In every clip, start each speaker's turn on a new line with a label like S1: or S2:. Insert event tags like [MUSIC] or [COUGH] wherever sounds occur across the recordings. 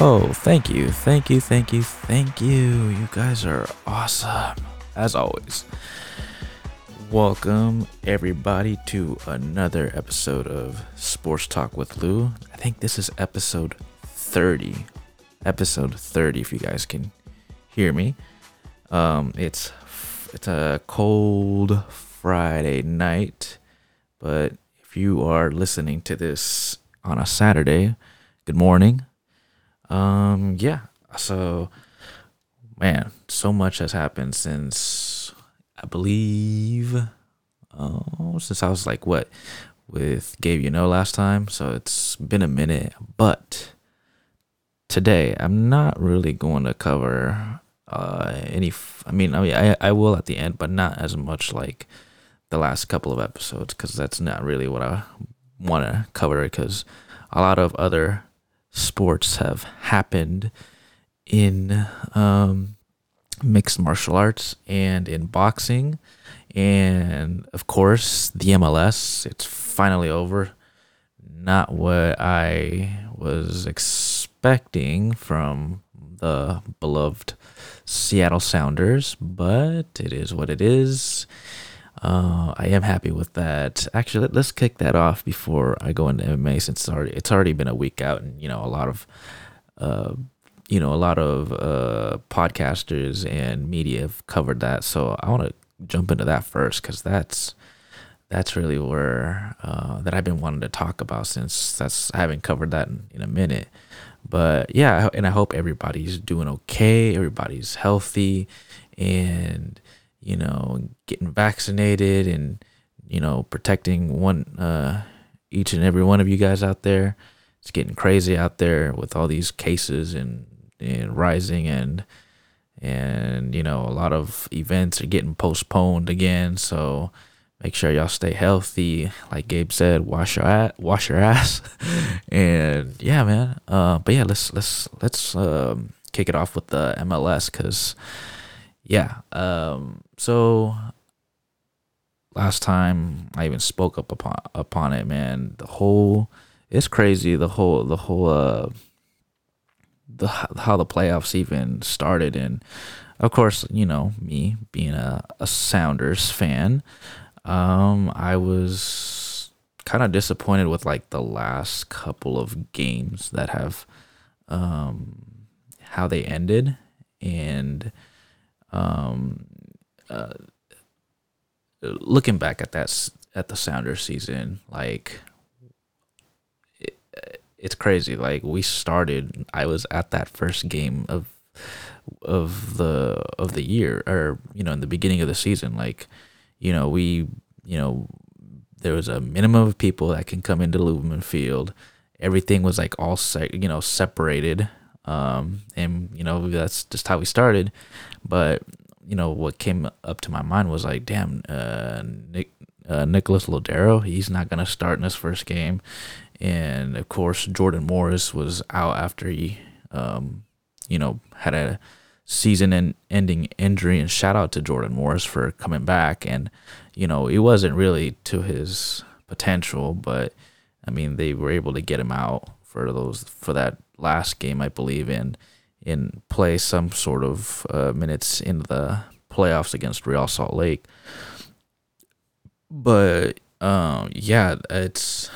S1: Oh, thank you, thank you, thank you, thank you. You guys are awesome, as always. Welcome, everybody, to another episode of Sports Talk with Lou. I think this is episode 30. Episode 30, if you guys can hear me. Um, it's it's a cold Friday night, but if you are listening to this on a Saturday, good morning. Um, yeah. So, man, so much has happened since I believe, oh, since I was like what with Gabe, you know, last time. So it's been a minute, but today I'm not really going to cover uh any. F- I mean, I mean, I I will at the end, but not as much like the last couple of episodes because that's not really what I want to cover because a lot of other sports have happened in um, mixed martial arts and in boxing. And of course, the MLS, it's finally over. Not what I was expecting from the beloved Seattle Sounders, but it is what it is. Uh, I am happy with that. Actually, let, us kick that off before I go into MMA since it's already it's already been a week out, and you know a lot of, uh, you know a lot of uh, podcasters and media have covered that. So I want to jump into that first because that's that's really where uh, that I've been wanting to talk about since that's I haven't covered that in, in a minute. But yeah, and I hope everybody's doing okay. Everybody's healthy, and you know, getting vaccinated and, you know, protecting one, uh, each and every one of you guys out there. It's getting crazy out there with all these cases and, and rising and, and, you know, a lot of events are getting postponed again. So make sure y'all stay healthy. Like Gabe said, wash your ass, wash your ass. [LAUGHS] and yeah, man. Uh, but yeah, let's, let's, let's, um, kick it off with the MLS because, yeah. Um, so last time I even spoke up upon upon it, man. The whole it's crazy. The whole the whole uh the how the playoffs even started, and of course, you know me being a a Sounders fan, um, I was kind of disappointed with like the last couple of games that have um how they ended and um, uh, looking back at that at the Sounders season, like it, it's crazy. Like we started, I was at that first game of of the of the year, or you know, in the beginning of the season. Like, you know, we you know there was a minimum of people that can come into Lumen Field. Everything was like all se- you know separated um, and you know that's just how we started. But you know what came up to my mind was like, damn, uh, Nick uh, Nicholas Lodeiro, he's not gonna start in his first game, and of course Jordan Morris was out after he, um, you know, had a season-ending injury. And shout out to Jordan Morris for coming back. And you know, it wasn't really to his potential, but I mean, they were able to get him out for those for that last game, I believe, in in play some sort of uh, minutes in the playoffs against Real Salt Lake. But um, yeah, it's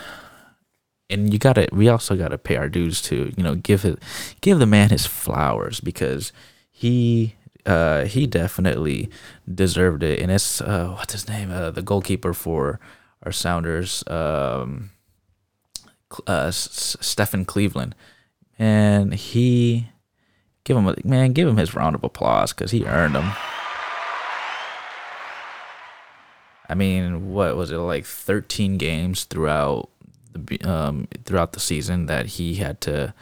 S1: and you gotta we also gotta pay our dues to you know give it give the man his flowers because he uh he definitely deserved it. And it's uh what's his name? Uh, the goalkeeper for our Sounders um uh Stefan Cleveland and he give him a man, give him his round of applause because he earned them. I mean, what was it like? Thirteen games throughout the um throughout the season that he had to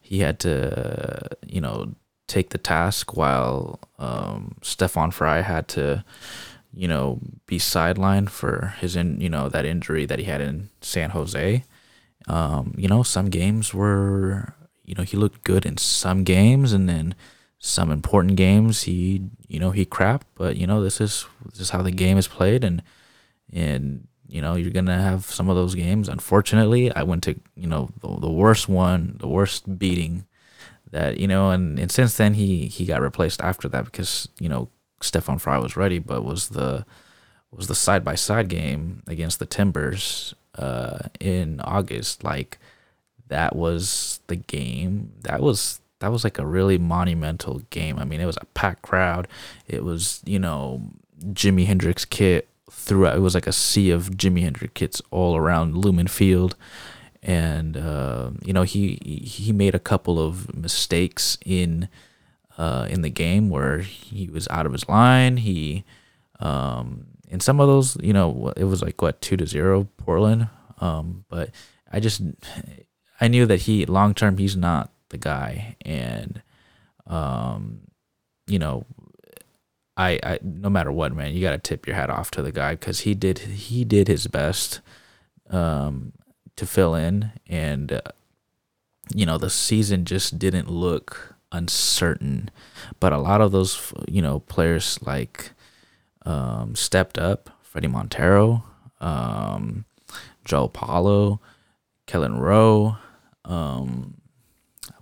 S1: he had to you know take the task while um Stefan Frei had to you know be sidelined for his in you know that injury that he had in San Jose. Um, you know, some games were you know, he looked good in some games and then some important games he, you know, he crap, but you know, this is this is how the game is played and and you know, you're to have some of those games. Unfortunately, I went to, you know, the, the worst one, the worst beating that you know, and, and since then he he got replaced after that because you know Stefan Frei was ready, but was the was the side by side game against the Timbers uh, in August. Like that was the game. That was that was like a really monumental game. I mean, it was a packed crowd. It was you know Jimi Hendrix kit throughout. It was like a sea of Jimi Hendrix kits all around Lumen Field and uh, you know he he made a couple of mistakes in uh, in the game where he was out of his line. He um, in some of those, you know, it was like what two to zero Portland. Um, but I just I knew that he long term he's not the guy, and um, you know. I, I no matter what man you got to tip your hat off to the guy because he did he did his best um, to fill in, and uh, you know the season just didn't look uncertain. But a lot of those you know players like um, stepped up. Fredy Montero, um, João Paulo, Kelyn Rowe, um,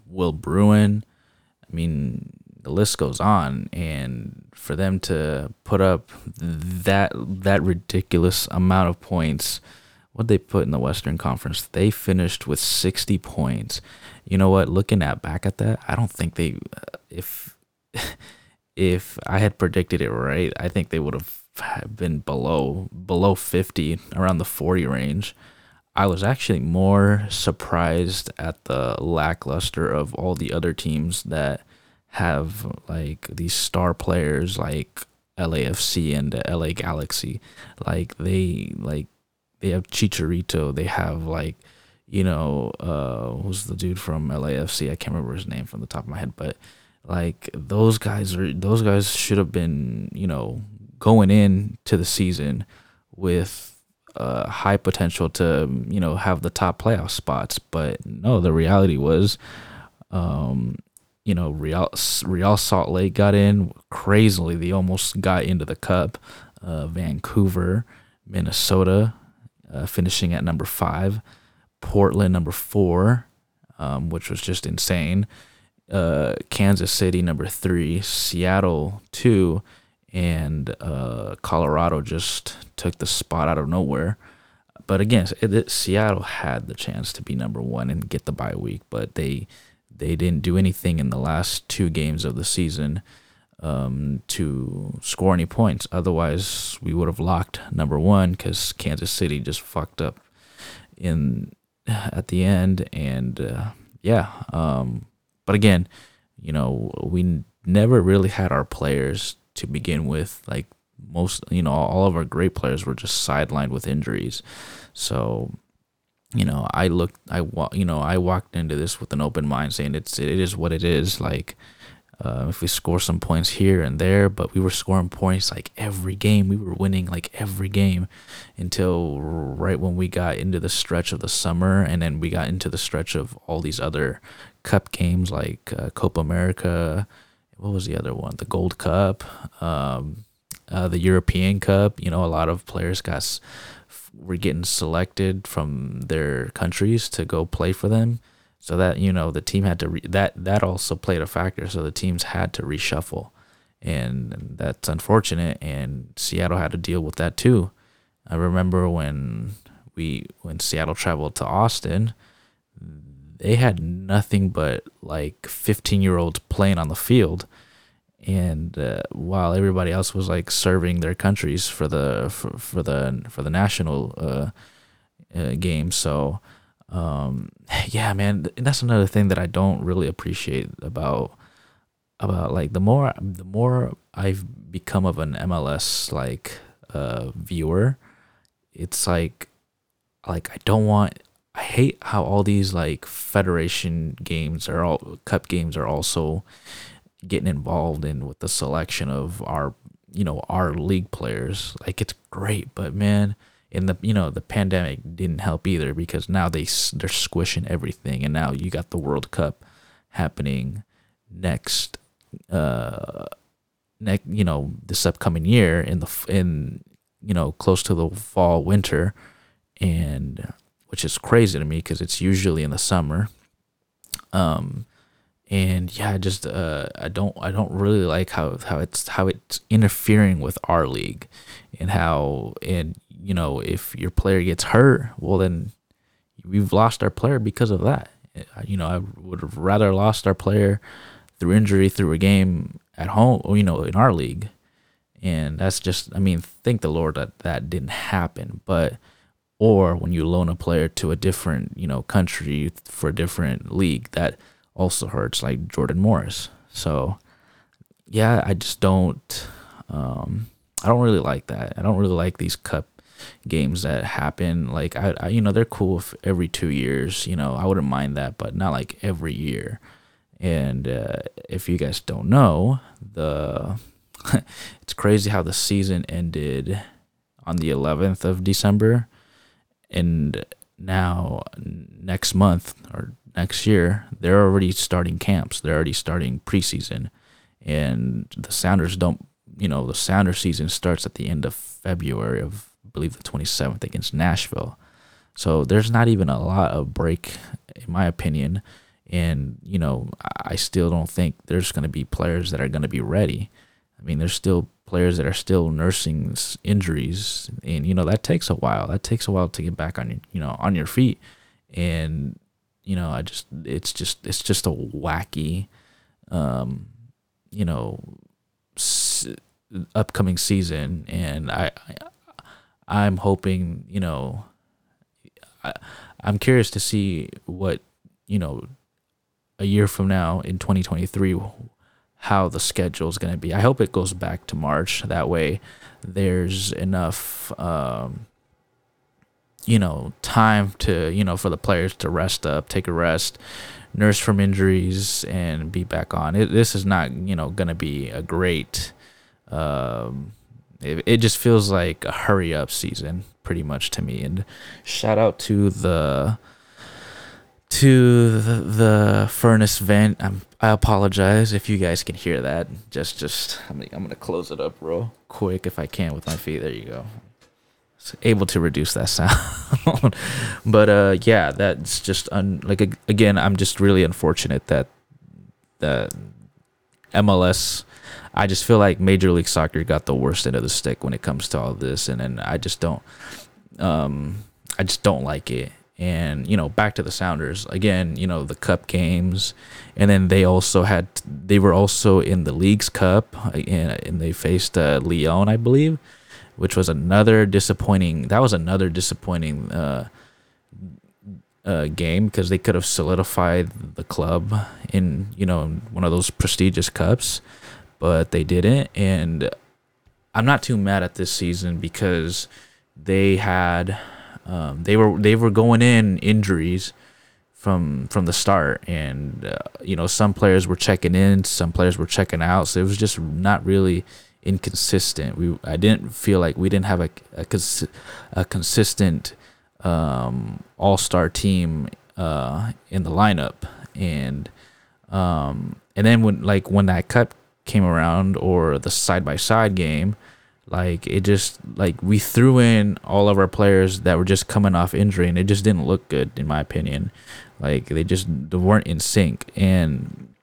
S1: Will Bruin. I mean, the list goes on, and for them to put up that that ridiculous amount of points what they put in the Western Conference. They finished with 60 points. You know what? Looking at back at that, I don't think they uh, if [LAUGHS] if I had predicted it right, I think they would have been below below 50, around the 40 range. I was actually more surprised at the lackluster of all the other teams that have like these star players like LAFC and the LA Galaxy. Like they like they have Chicharito. They have like, you know, uh, who's the dude from LAFC? I can't remember his name from the top of my head, but like those guys are those guys should have been, you know, going in to the season with high potential to, you know, have the top playoff spots. But no, the reality was, um, you know, Real Real Salt Lake got in crazily. They almost got into the cup. Uh, Vancouver, Minnesota, uh, finishing at number five. Portland, number four, um, which was just insane. Uh, Kansas City, number three. Seattle, two. And uh, Colorado just took the spot out of nowhere. But again, it, it, Seattle had the chance to be number one and get the bye week, but they they didn't do anything in the last two games of the season um, to score any points. Otherwise, we would have locked number one because Kansas City just fucked up in at the end. And uh, yeah, um, but again, you know, we never really had our players to begin with. Like most, you know, all of our great players were just sidelined with injuries. So you know, I looked, I you know, I walked into this with an open mind, saying it's it is what it is. Like, uh, if we score some points here and there, but we were scoring points like every game. We were winning like every game until right when we got into the stretch of the summer, and then we got into the stretch of all these other cup games like uh, Copa America. What was the other one? The Gold Cup, um, uh, the European Cup. You know, a lot of players got were getting selected from their countries to go play for them so that you know the team had to re- that that also played a factor. So the teams had to reshuffle, and that's unfortunate. And Seattle had to deal with that too. I remember when we when Seattle traveled to Austin, they had nothing but like 15 year olds playing on the field. And uh, while everybody else was like serving their countries for the for, for the for the national uh, uh, game. So um, [SIGHS] yeah, man, that's another thing that I don't really appreciate about about like the more the more I've become of an MLS like uh viewer, it's like like I don't want I hate how all these like federation games are all cup games are also getting involved in with the selection of our you know our league players. Like it's great, but man, and the you know the pandemic didn't help either because now they they're squishing everything and now you got the World Cup happening next uh next you know this upcoming year in the in you know close to the fall winter and which is crazy to me because it's usually in the summer. Um and yeah, just uh, I don't I don't really like how how it's how it's interfering with our league, and how and you know if your player gets hurt, well then we've lost our player because of that. You know, I would have rather lost our player through injury through a game at home, you know, in our league, and that's just I mean, thank the Lord that that didn't happen, but or when you loan a player to a different you know country for a different league that also hurts, like Jordan Morris. So, yeah, I just don't. Um, I don't really like that. I don't really like these cup games that happen. Like I, I you know, they're cool every two years. You know, I wouldn't mind that, but not like every year. And uh, if you guys don't know, the [LAUGHS] it's crazy how the season ended on the 11th of December, and now next month or next year, they're already starting camps. They're already starting preseason. And the Sounders don't, you know, the sounder season starts at the end of February of, I believe, the 27th against Nashville. So there's not even a lot of break, in my opinion. And, you know, I still don't think there's going to be players that are going to be ready. I mean, there's still players that are still nursing injuries, and you know that takes a while. That takes a while to get back on your, you know on your feet, and you know, I just it's just it's just a wacky, um, you know, s- upcoming season, and I, I I'm hoping you know, I I'm curious to see what you know, a year from now in 2023 how the schedule is going to be. I hope it goes back to March. That way, there's enough um, you know, time to, you know, for the players to rest up, take a rest, nurse from injuries, and be back on. It, this is not, you know, going to be a great, um, it, it just feels like a hurry up season pretty much to me. And shout out to the, to the, the furnace vent. I'm, I apologize if you guys can hear that. Just, just, I'm, I'm to close it up real quick if I can with my feet. There you go able to reduce that sound. [LAUGHS] but uh, yeah, that's just un- like again, I'm just really unfortunate that the MLS. I just feel like Major League Soccer got the worst end of the stick when it comes to all this, and and I just don't, um, I just don't like it. And you know, back to the Sounders again. You know, the Cup games, and then they also had they were also in the Leagues Cup, and, and they faced uh, León, I believe which was another disappointing. That was another disappointing uh, uh, game because they could have solidified the club in you know one of those prestigious cups, but they didn't. And I'm not too mad at this season because they had um, they were they were going in injuries from from the start and uh, you know some players were checking in some players were checking out so it was just not really inconsistent. We I didn't feel like we didn't have a a, cons- a consistent um, all star team uh, in the lineup, and um, and then when like when that cut came around or the side by side game, like it just like we threw in all of our players that were just coming off injury, and it just didn't look good in my opinion. Like they just they weren't in sync, and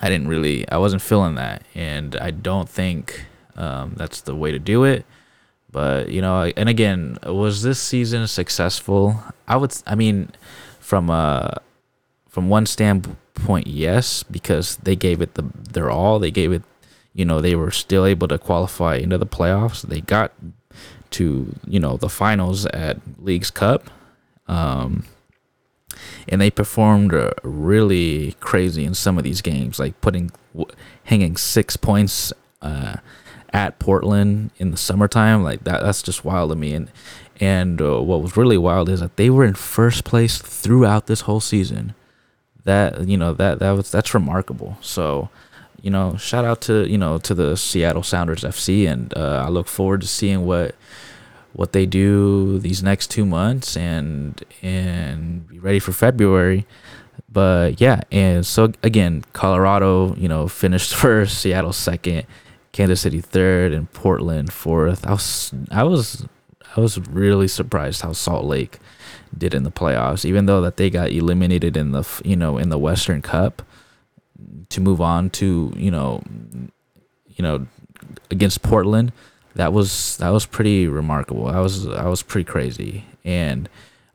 S1: I didn't really I wasn't feeling that, and I don't think um, that's the way to do it. But you know, and again, was this season successful? I would. I mean, from uh, from one standpoint, yes, because they gave it the their all. They gave it. You know, they were still able to qualify into the playoffs. They got to you know the finals at Leagues Cup. Um, and they performed uh, really crazy in some of these games, like putting hanging six points uh, at Portland in the summertime. Like that, that's just wild to me. And and uh, what was really wild is that they were in first place throughout this whole season. That you know that that was that's remarkable. So you know, shout out to you know to the Seattle Sounders FC, and uh, I look forward to seeing what what they do these next two months and and be ready for February. But yeah, and so again, Colorado, you know, finished [LAUGHS] first, Seattle second, Kansas City third, and Portland fourth. I was I was I was really surprised how Salt Lake did in the playoffs, even though that they got eliminated in the you know in the Western Cup. To move on to you know you know against Portland that was that was pretty remarkable. I was I was pretty crazy and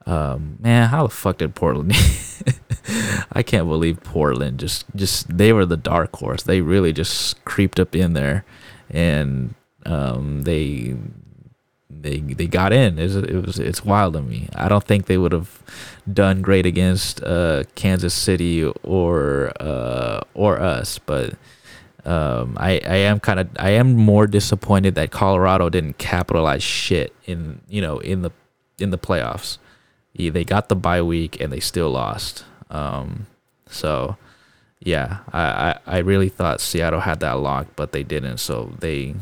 S1: um, man, how the fuck did Portland? [LAUGHS] I can't believe Portland just just they were the dark horse. They really just creeped up in there, and um, they they they got in. It was, it was it's wild to me. I don't think they would have done great against uh, Kansas City or uh, or us, but um, I I am kind of I am more disappointed that Colorado didn't capitalize shit in you know in the in the playoffs. Yeah, they got the bye week and they still lost. Um, so yeah, I, I I really thought Seattle had that locked, but they didn't. So they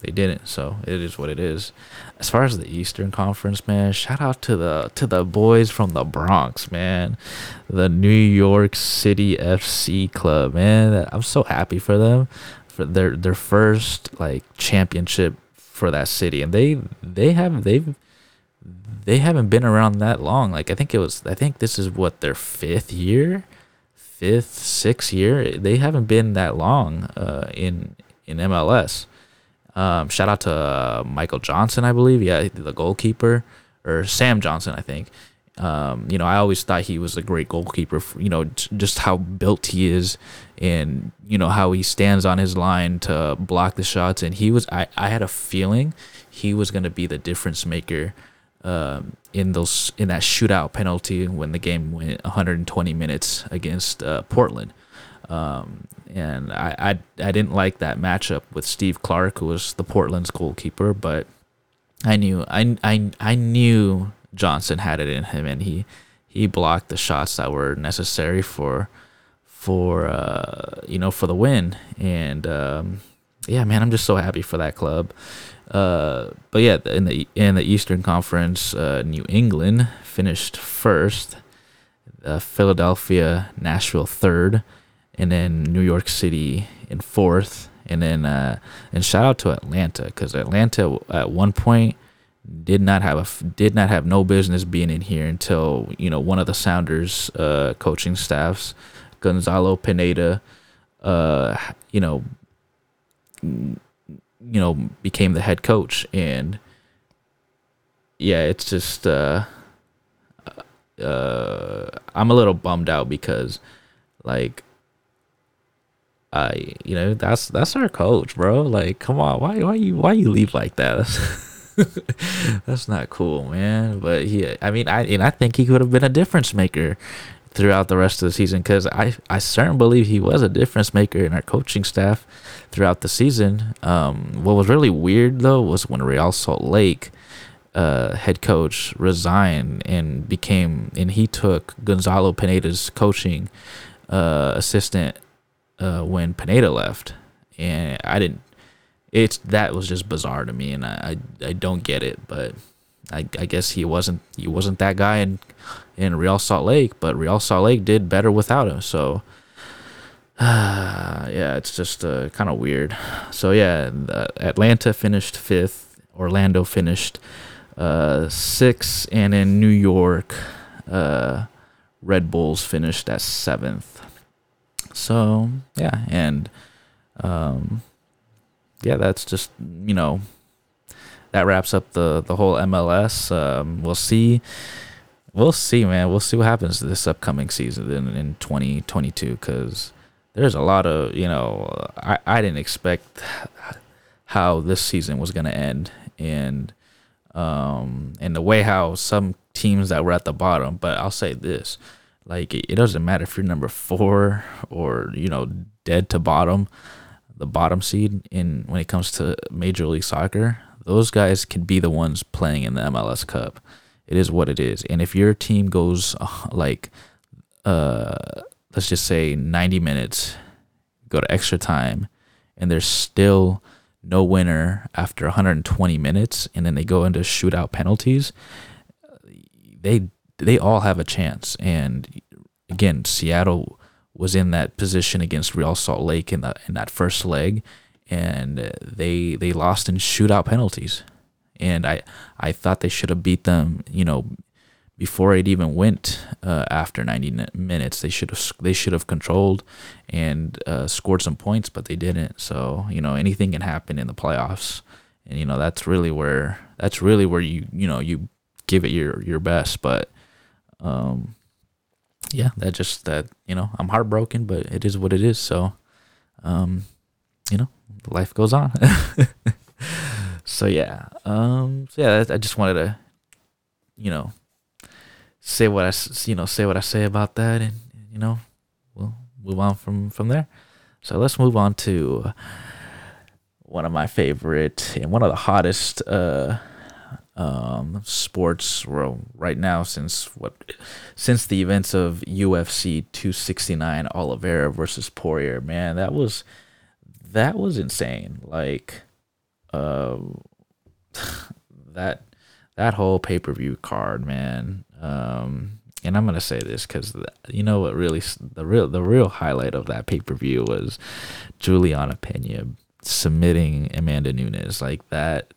S1: they didn't. So it is what it is. As far as the Eastern Conference, man, shout out to the to the boys from the Bronx, man. The New York City FC club, man. I'm so happy for them for their their first like championship for that city. And they they have they've they haven't been around that long. Like I think it was I think this is what their fifth year, fifth, sixth year. They haven't been that long uh, in in MLS. Um, shout out to uh, Michael Johnson, I believe. Yeah, the goalkeeper, or Sam Johnson, I think. Um, you know, I always thought he was a great goalkeeper. For, you know, just how built he is, and you know how he stands on his line to block the shots. And he was, I, I had a feeling he was going to be the difference maker um, in those in that shootout penalty when the game went 120 minutes against uh, Portland. Um, and I, I I didn't like that matchup with Steve Clark, who was the Portland's goalkeeper, but I knew I, I, I knew Johnson had it in him, and he he blocked the shots that were necessary for for uh, you know for the win. And um, yeah, man, I'm just so happy for that club. Uh, but yeah, in the in the Eastern Conference, uh, New England finished first, uh, Philadelphia, Nashville third, and then New York City in fourth, and then uh, and shout out to Atlanta because Atlanta at one point did not have a did not have no business being in here until you know one of the Sounders uh, coaching staffs, Gonzalo Pineda, uh, you know, you know became the head coach. And yeah, it's just uh, uh, I'm a little bummed out because like I you know that's that's our coach, bro. Like, come on, why why you why you leave like that? That's, [LAUGHS] that's not cool, man. But he, I mean, I and I think he could have been a difference maker throughout the rest of the season because I I certainly believe he was a difference maker in our coaching staff throughout the season. Um, what was really weird though was when Real Salt Lake. Uh, head coach resigned and became and he took Gonzalo Pineda's coaching uh, assistant uh, when Pineda left, and I didn't. It's that was just bizarre to me, and I I, I don't get it, but I, I guess he wasn't he wasn't that guy in in Real Salt Lake, but Real Salt Lake did better without him. So [SIGHS] yeah, it's just uh, kind of weird. So yeah, Atlanta finished fifth, Orlando finished uh, sixth, and in New York, uh, Red Bulls finished at seventh. So yeah, and um, yeah, that's just you know that wraps up the the whole MLS. Um, we'll see. We'll see, man. We'll see what happens this upcoming season in, in 2022 because there's a lot of, you know, I, I didn't expect how this season was going to end. And, um, and the way how some teams that were at the bottom, but I'll say this like it doesn't matter if you're number four or you know dead to bottom, the bottom seed in when it comes to Major League Soccer. Those guys can be the ones playing in the MLS Cup. It is what it is. And if your team goes uh, like, uh, let's just say 90 minutes, go to extra time, and there's still no winner after 120 minutes, and then they go into shootout penalties, they they all have a chance. And again, Seattle was in that position against Real Salt Lake in that in that first leg, and they they lost in shootout penalties. And I I thought they should have beat them, you know, before it even went uh, after 90 minutes. They should have they should have controlled and uh, scored some points, but they didn't. So you know anything can happen in the playoffs, and you know that's really where that's really where you you know you give it your your best. But um, yeah, that just that you know I'm heartbroken, but it is what it is. So um, you know life goes on. [LAUGHS] so yeah, um, so yeah, I just wanted to you know say what I you know say what I say about that, and you know we'll move on from from there. So let's move on to one of my favorite and one of the hottest uh, um, sports well, right now since what since the events of UFC 269 Oliveira versus Poirier. Man, that was that was insane. Like uh, [LAUGHS] that that whole pay per view card, man. Um, and I'm gonna say this because you know what really the real the real highlight of that pay per view was Juliana Pena submitting Amanda Nunes like that,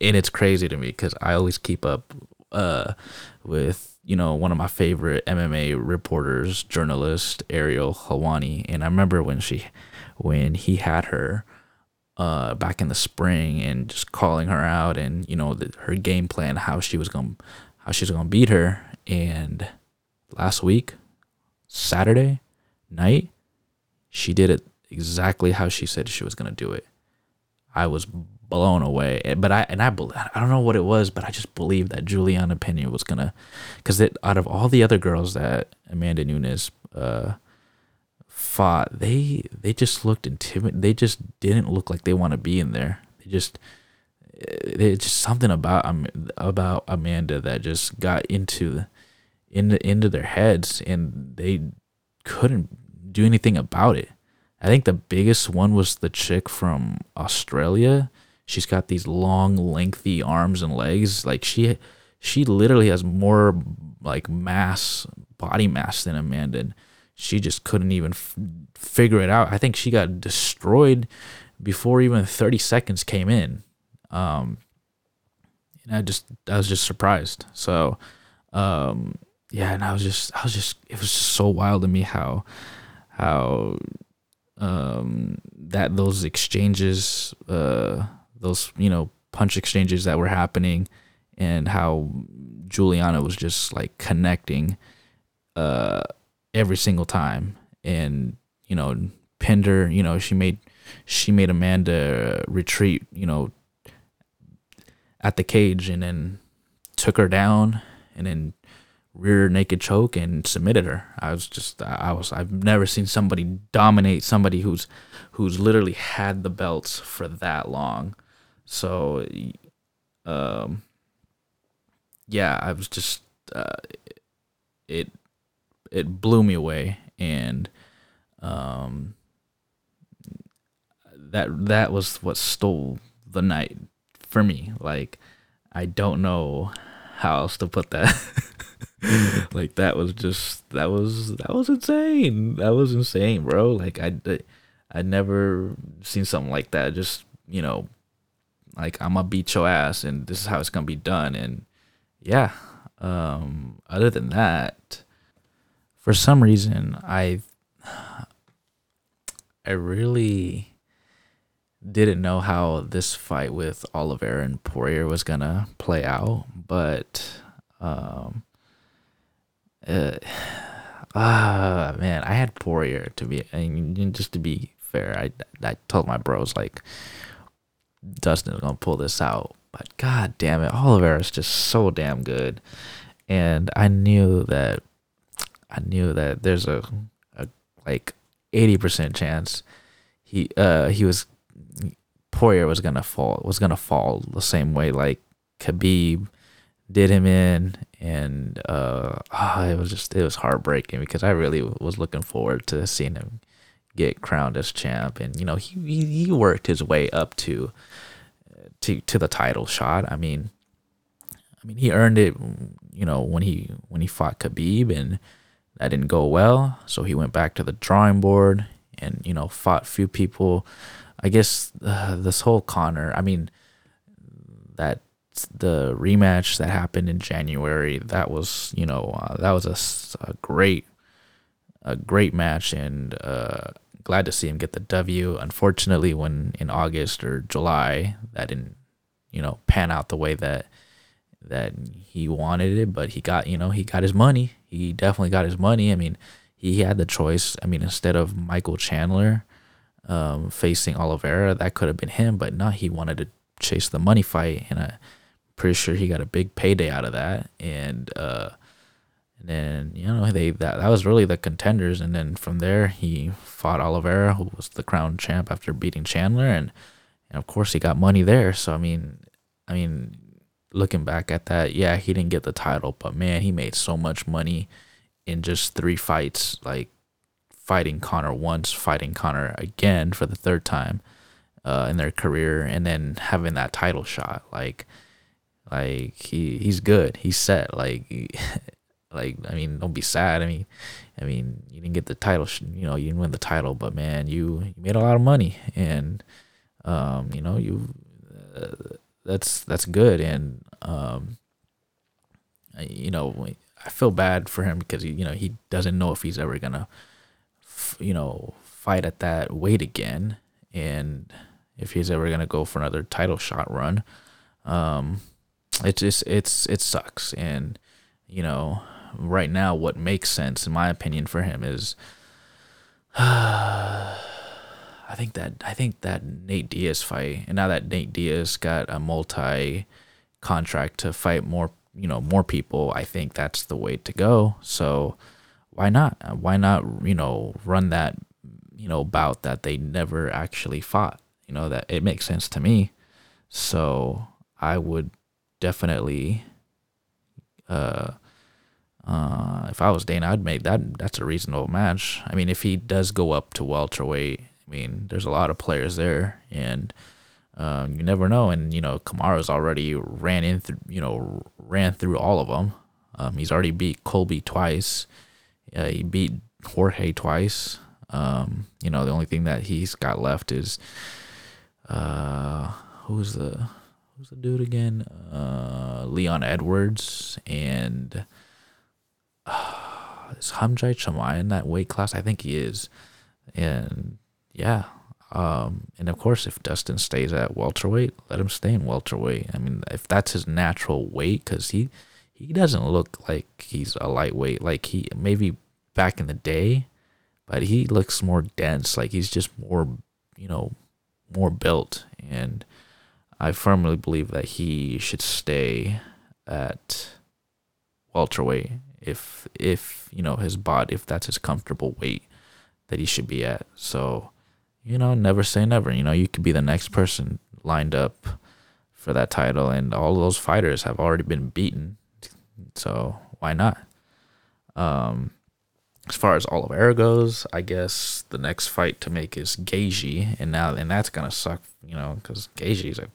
S1: and it's crazy to me because I always keep up uh, with you know one of my favorite MMA reporters, journalist Ariel Helwani, and I remember when she when he had her uh, back in the spring and just calling her out and you know the, her game plan, how she was gonna, how she's to beat her. And last week, Saturday night, she did it exactly how she said she was to do it. I was blown away, but I and I I don't know what it was, but I just believed that Juliana Pena was gonna, because out of all the other girls that Amanda Nunes uh, fought, they they just looked intimidated. They just didn't look like they want to be in there. They just it's just something about um, about Amanda that just got into into into their heads, and they couldn't do anything about it. I think the biggest one was the chick from Australia. She's got these long, lengthy arms and legs. Like she, she literally has more like mass, body mass than Amanda she just couldn't even f- figure it out. I think she got destroyed before even 30 seconds came in. Um, and I just, I was just surprised. So, um, yeah, and I was just, I was just, it was just so wild to me how, how, um, that those exchanges, uh, those, you know, punch exchanges that were happening and how Juliana was just like connecting, uh, every single time. And, you know, pinned her, you know, she made she made Amanda retreat, you know, at the cage and then took her down and then rear naked choke and submitted her. I was just I was I've never seen somebody dominate somebody who's who's literally had the belts for that long. So um yeah, I was just uh, it it blew me away and um that that was what stole the night for me. Like i don't know how else to put that. [LAUGHS] Like that was just that was that was insane. That was insane bro. Like i i never seen something like that. Just you know like i'm gonna beat your ass and this is how it's gonna be done. And yeah um other than that for some reason I I really didn't know how this fight with Oliver and Poirier was gonna play out, but um, uh, ah man, I had Poirier to be, and just to be fair, I I told my bros like Dustin is gonna pull this out, but god damn it, Oliveira is just so damn good, and I knew that I knew that there's a, a like eighty percent chance he uh he was Poirier was gonna fall was gonna fall the same way like Khabib did him in and uh oh, it was just it was heartbreaking because I really was looking forward to seeing him get crowned as champ. And you know he he, worked his way up to to to the title shot. I mean I mean he earned it you know when he when he fought Khabib and that didn't go well, so he went back to the drawing board and you know fought few people. I guess uh, this whole Conor, I mean, that the rematch that happened in January, that was you know uh, that was a, a, great a great match. And uh, glad to see him get the W. Unfortunately, when in August or July that didn't you know pan out the way that that he wanted it, but he got you know he got his money. He definitely got his money. I mean, he had the choice. I mean, instead of Michael Chandler um, facing Oliveira, that could have been him, but no, he wanted to chase the money fight, and I'm pretty sure he got a big payday out of that. And uh, then you know they that that was really the contenders, and then from there he fought Oliveira, who was the crown champ after beating Chandler, and and of course he got money there. So I mean, I mean, looking back at that, yeah, he didn't get the title, but man, he made so much money in just three fights, like fighting Conor once, fighting Conor again for the third time uh, in their career, and then having that title shot. Like, like he he's good. He's set. Like, [LAUGHS] like I mean, don't be sad. I mean, I mean, you didn't get the title. You know, you didn't win the title, but man, you, you made a lot of money, and um, you know, you. Uh, that's that's good, and um, you know, I feel bad for him because you know, he doesn't know if he's ever gonna, you know, fight at that weight again, and if he's ever gonna go for another title shot run. Um, it just it's it sucks, and you know, right now, what makes sense, in my opinion, for him is. [SIGHS] I think that I think that Nate Diaz fight, and now that Nate Diaz got a multi contract to fight more you know more people i think that's the way to go. So why not? Why not you know run that you know bout that they never actually fought? You know that it makes sense to me. So i would definitely uh uh if i was dana i'd make that that's a reasonable match i mean if he does go up to welterweight i mean there's a lot of players there and um, you never know. And you know, Kamaru's already ran in through, you know, ran through all of them. Um, he's already beat Colby twice. Uh, he beat Jorge twice. Um, you know, the only thing that he's got left is uh, who's the who's the dude again? Uh, Leon Edwards and uh, [SIGHS] is Hamzat Chimaev in that weight class? I think he is. And yeah, um, and of course, if Dustin stays at welterweight, let him stay in welterweight. I mean, if that's his natural weight, because he he doesn't look like he's a lightweight. Like he maybe back in the day, but he looks more dense. Like he's just more, you know, more built. And I firmly believe that he should stay at welterweight if if you know his body if that's his comfortable weight that he should be at. So you know, never say never. You know, you could be the next person lined up for that title, and all those fighters have already been beaten. So why not? Um, as far as Oliveira goes, I guess the next fight to make is Gaethje, and now and that's gonna suck, you know, because Gaethje's a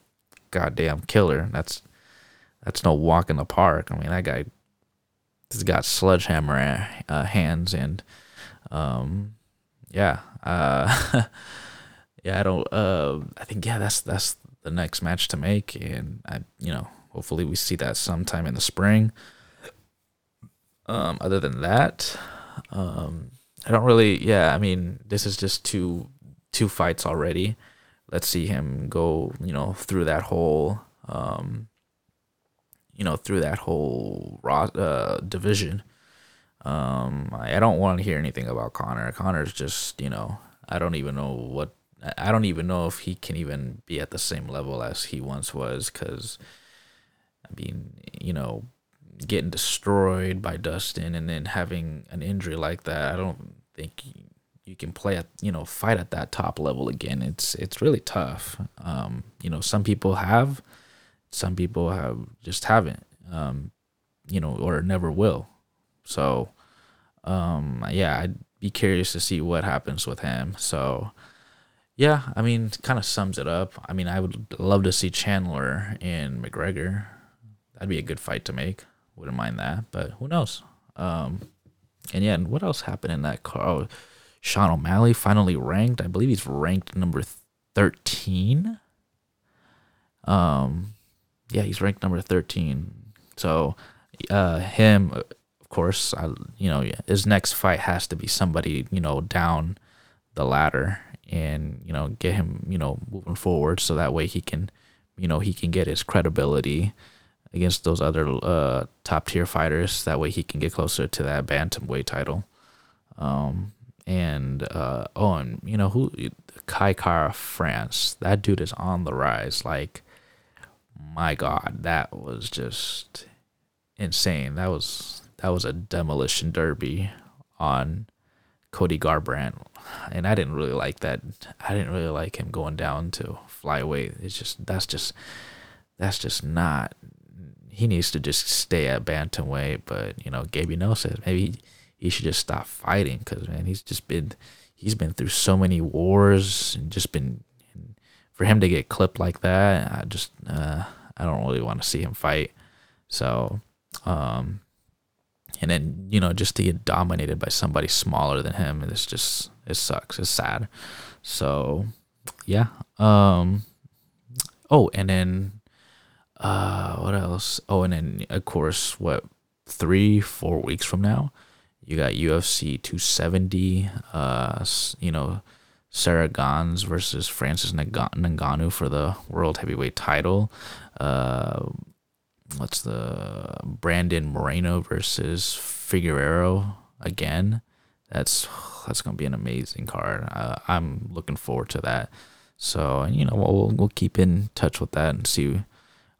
S1: goddamn killer. That's that's no walk in the park. I mean, that guy has got sledgehammer uh, hands, and um, yeah, uh, [LAUGHS] yeah, I don't. Uh, I think yeah, that's that's the next match to make, and I, you know, hopefully we see that sometime in the spring. Um, other than that, um, I don't really. Yeah, I mean, this is just two two fights already. Let's see him go. You know, through that whole. Um, you know, through that whole uh, division. Um, I, I don't want to hear anything about Conor. Conor's just, you know, I don't even know what I don't even know if he can even be at the same level as he once was because I mean, you know, getting destroyed by Dustin and then having an injury like that, I don't think you can play at you know fight at that top level again. It's it's really tough. Um, you know, some people have, some people have just haven't. Um, you know, or never will. So, um, yeah, I'd be curious to see what happens with him. So, yeah, I mean, kind of sums it up. I mean, I would love to see Chandler and McGregor. That'd be a good fight to make. Wouldn't mind that, but who knows? Um, and yeah, and what else happened in that car? Oh, Sean O'Malley finally ranked. I believe he's ranked number thirteen. Um, yeah, he's ranked number 13. So uh, him, of course, I, you know, his next fight has to be somebody, you know, down the ladder and you know get him, you know, moving forward so that way he can, you know, he can get his credibility against those other uh, top tier fighters. That way he can get closer to that bantamweight title. Um, and uh, oh, and you know who Kai Kara France. That dude is on the rise. Like, my God, that was just insane. That was that was a demolition derby on Cody Garbrandt, and I didn't really like that. I didn't really like him going down to flyweight. It's just that's just that's just not. He needs to just stay at bantamweight. But you know, Gabe No says maybe he, he should just stop fighting because man, he's just been he's been through so many wars and just been for him to get clipped like that. I just uh, I don't really want to see him fight. So, um, and then you know just to get dominated by somebody smaller than him, it's just it sucks. It's sad. So, yeah. Um. Oh, and then, uh, what else? Oh, and then of course, what three, four weeks from now, you got UFC 270. Uh, you know, Ciryl Gane versus Francis Ngannou for the world heavyweight title. Uh, what's the Brandon Moreno versus Figueroa again? That's that's gonna be an amazing card. Uh, I'm looking forward to that. So you know we'll we'll keep in touch with that and see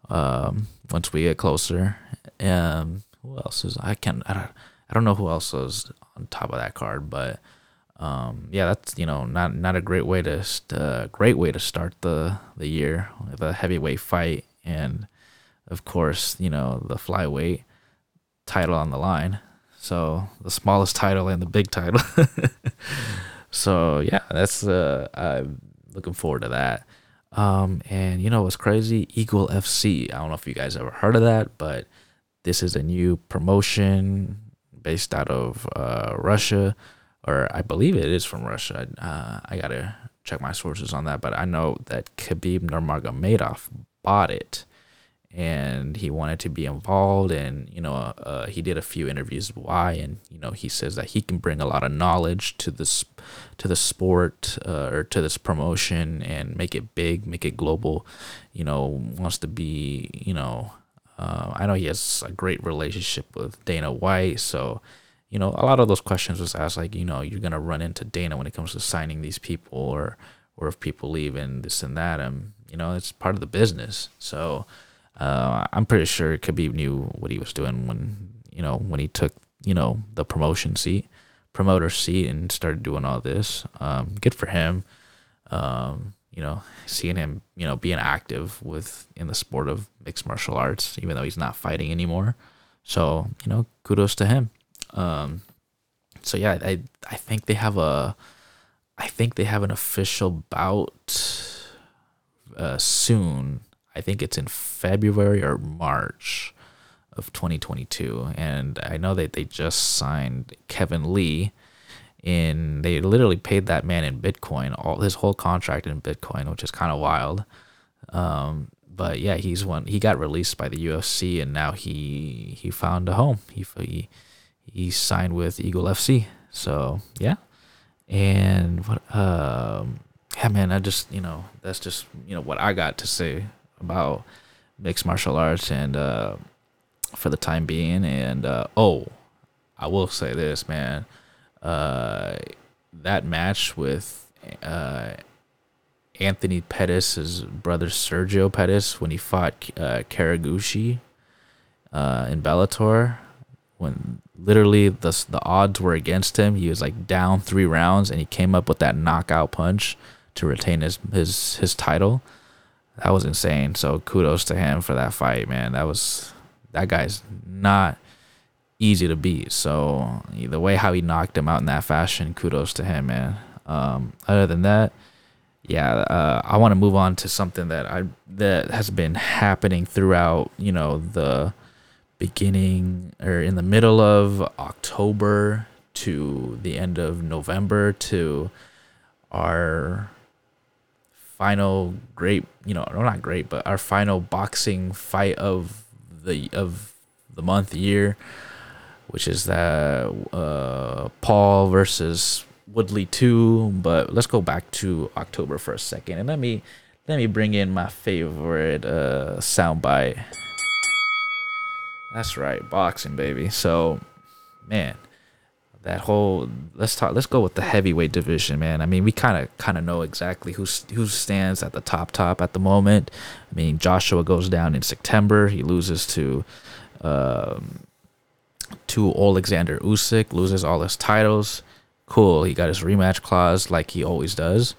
S1: um, once we get closer. Um, who else is I can't I don't I don't know who else is on top of that card, but um, yeah, that's you know not not a great way to uh, great way to start the the year with a heavyweight fight, and of course you know the flyweight title on the line. So the smallest title and the big title. [LAUGHS] so yeah, that's uh, I'm looking forward to that. Um, and you know what's crazy? Eagle FC. I don't know if you guys ever heard of that, but this is a new promotion based out of uh, Russia, or I believe it is from Russia. Uh, I gotta check my sources on that, but I know that Khabib Nurmagomedov bought it, and he wanted to be involved, and you know uh, he did a few interviews why, and you know he says that he can bring a lot of knowledge to this to the sport uh, or to this promotion and make it big, make it global. You know wants to be you know uh, I know he has a great relationship with Dana White, so you know a lot of those questions was asked like you know you're gonna run into Dana when it comes to signing these people or or if people leave and this and that and you know it's part of the business. So uh, I'm pretty sure Khabib knew what he was doing when you know when he took you know the promotion seat, promoter seat, and started doing all this. Um, good for him. Um, you know, seeing him, you know, being active with in the sport of mixed martial arts, even though he's not fighting anymore. So, you know, kudos to him. Um, so yeah, I I think they have a, I think they have an official bout, uh, soon. I think it's in February or March of 2022, and I know that they just signed Kevin Lee in they literally paid that man in Bitcoin, all his whole contract in Bitcoin, which is kind of wild. Um, but yeah, he's one. He got released by the UFC, and now he he found a home. He he he signed with Eagle FC. So yeah, and what um yeah man, I just you know that's just you know what I got to say about mixed martial arts and uh, for the time being. And uh, oh, I will say this, man uh, that match with uh, Anthony Pettis' his brother Sergio Pettis when he fought uh, Horiguchi uh, in Bellator, when literally the the odds were against him, he was like down three rounds, and he came up with that knockout punch to retain his his his title. That was insane. So kudos to him for that fight, man. That was that guy's not easy to beat. So the way how he knocked him out in that fashion, kudos to him, man. Um, other than that, yeah, uh, I want to move on to something that I that has been happening throughout, you know, the beginning or in the middle of October to the end of November to our final great, you know, no, not great, but our final boxing fight of the of the month year, which is that uh, Paul versus Woodley two. But let's go back to October for a second, and let me let me bring in my favorite uh, soundbite. That's right, boxing, baby. So, man, that whole let's talk. Let's go with the heavyweight division, man. I mean, we kind of kind of know exactly who who stands at the top top at the moment. I mean, Joshua goes down in September. He loses to um, to Alexander Usyk, loses all his titles. Cool, he got his rematch clause like he always does.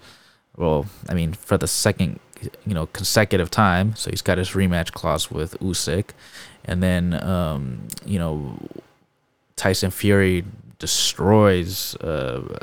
S1: Well, I mean, for the second, you know, consecutive time, so he's got his rematch clause with Usyk, and then, um, you know, Tyson Fury destroys uh,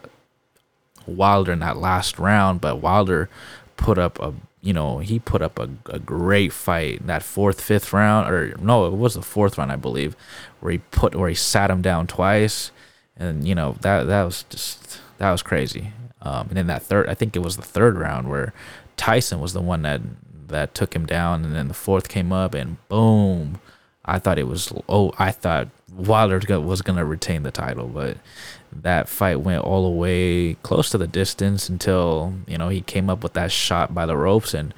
S1: Wilder in that last round, but Wilder put up a you know, he put up a, a great fight in that fourth, fifth round, or no, it was the fourth round, I believe, where he put where he sat him down twice, and you know that that was just that was crazy. Um, and then that third, I think it was the third round where Tyson was the one that that took him down, and then the fourth came up, and boom, I thought it was oh, I thought Wilder was gonna retain the title, but that fight went all the way close to the distance until you know he came up with that shot by the ropes and